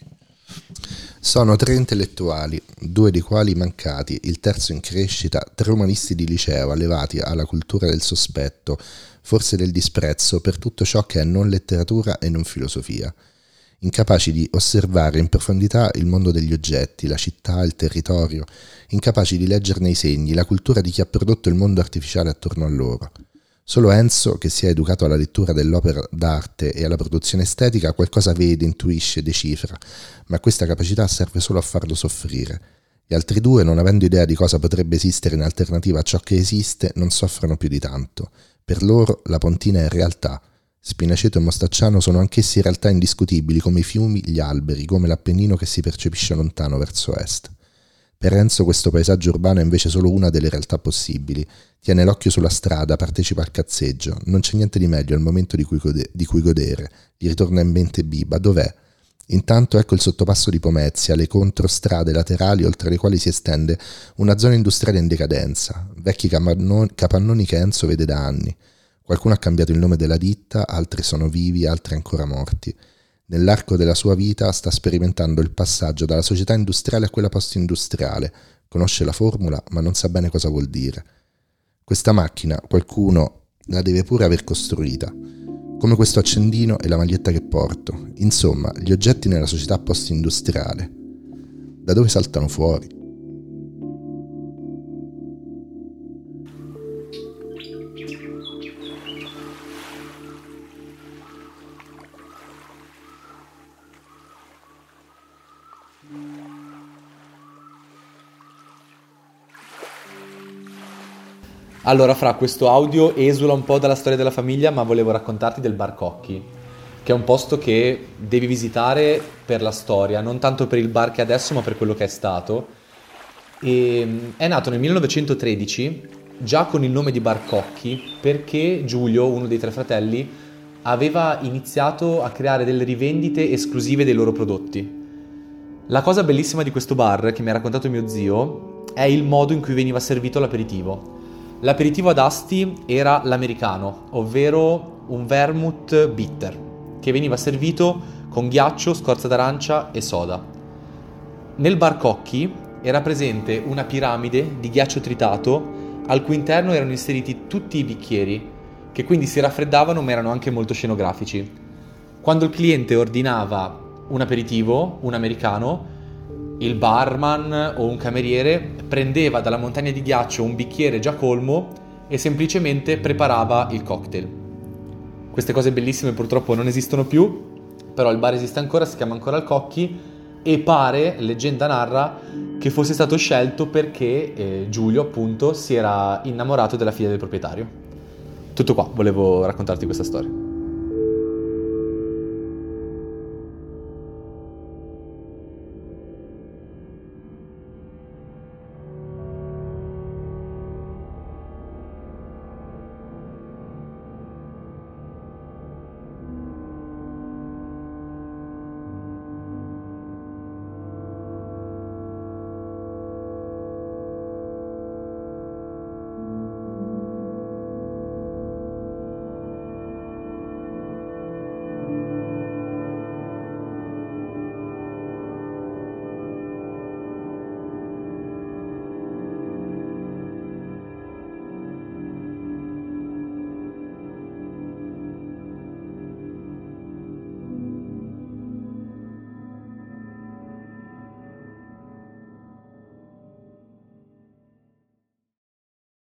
Sono tre intellettuali, due dei quali mancati, il terzo in crescita, tre umanisti di liceo allevati alla cultura del sospetto, forse del disprezzo per tutto ciò che è non letteratura e non filosofia, incapaci di osservare in profondità il mondo degli oggetti, la città, il territorio, incapaci di leggerne i segni, la cultura di chi ha prodotto il mondo artificiale attorno a loro. Solo Enzo, che si è educato alla lettura dell'opera d'arte e alla produzione estetica, qualcosa vede, intuisce, decifra, ma questa capacità serve solo a farlo soffrire. Gli altri due, non avendo idea di cosa potrebbe esistere in alternativa a ciò che esiste, non soffrono più di tanto. Per loro la pontina è realtà. Spinaceto e Mostacciano sono anch'essi realtà indiscutibili, come i fiumi, gli alberi, come l'Appennino che si percepisce lontano verso est. Per Enzo questo paesaggio urbano è invece solo una delle realtà possibili. Tiene l'occhio sulla strada, partecipa al cazzeggio. Non c'è niente di meglio al momento di cui, gode- di cui godere. Gli ritorna in mente Biba. Dov'è? Intanto ecco il sottopasso di Pomezia, le controstrade laterali oltre le quali si estende una zona industriale in decadenza, vecchi capannoni che Enzo vede da anni. Qualcuno ha cambiato il nome della ditta, altri sono vivi, altri ancora morti. Nell'arco della sua vita sta sperimentando il passaggio dalla società industriale a quella post-industriale. Conosce la formula, ma non sa bene cosa vuol dire. Questa macchina qualcuno la deve pure aver costruita, come questo accendino e la maglietta che porto, insomma, gli oggetti nella società post-industriale. Da dove saltano fuori? Allora, fra questo audio esula un po' dalla storia della famiglia, ma volevo raccontarti del Bar Cocchi, che è un posto che devi visitare per la storia, non tanto per il bar che è adesso, ma per quello che è stato. E mm, è nato nel 1913, già con il nome di Bar Cocchi, perché Giulio, uno dei tre fratelli, aveva iniziato a creare delle rivendite esclusive dei loro prodotti. La cosa bellissima di questo bar, che mi ha raccontato mio zio, è il modo in cui veniva servito l'aperitivo. L'aperitivo ad Asti era l'americano, ovvero un vermouth bitter, che veniva servito con ghiaccio, scorza d'arancia e soda. Nel bar Cocchi era presente una piramide di ghiaccio tritato al cui interno erano inseriti tutti i bicchieri, che quindi si raffreddavano ma erano anche molto scenografici. Quando il cliente ordinava un aperitivo, un americano, il barman o un cameriere prendeva dalla montagna di ghiaccio un bicchiere già colmo e semplicemente preparava il cocktail. Queste cose bellissime purtroppo non esistono più, però il bar esiste ancora, si chiama ancora il Cocchi e pare, leggenda narra, che fosse stato scelto perché eh, Giulio appunto si era innamorato della figlia del proprietario. Tutto qua, volevo raccontarti questa storia.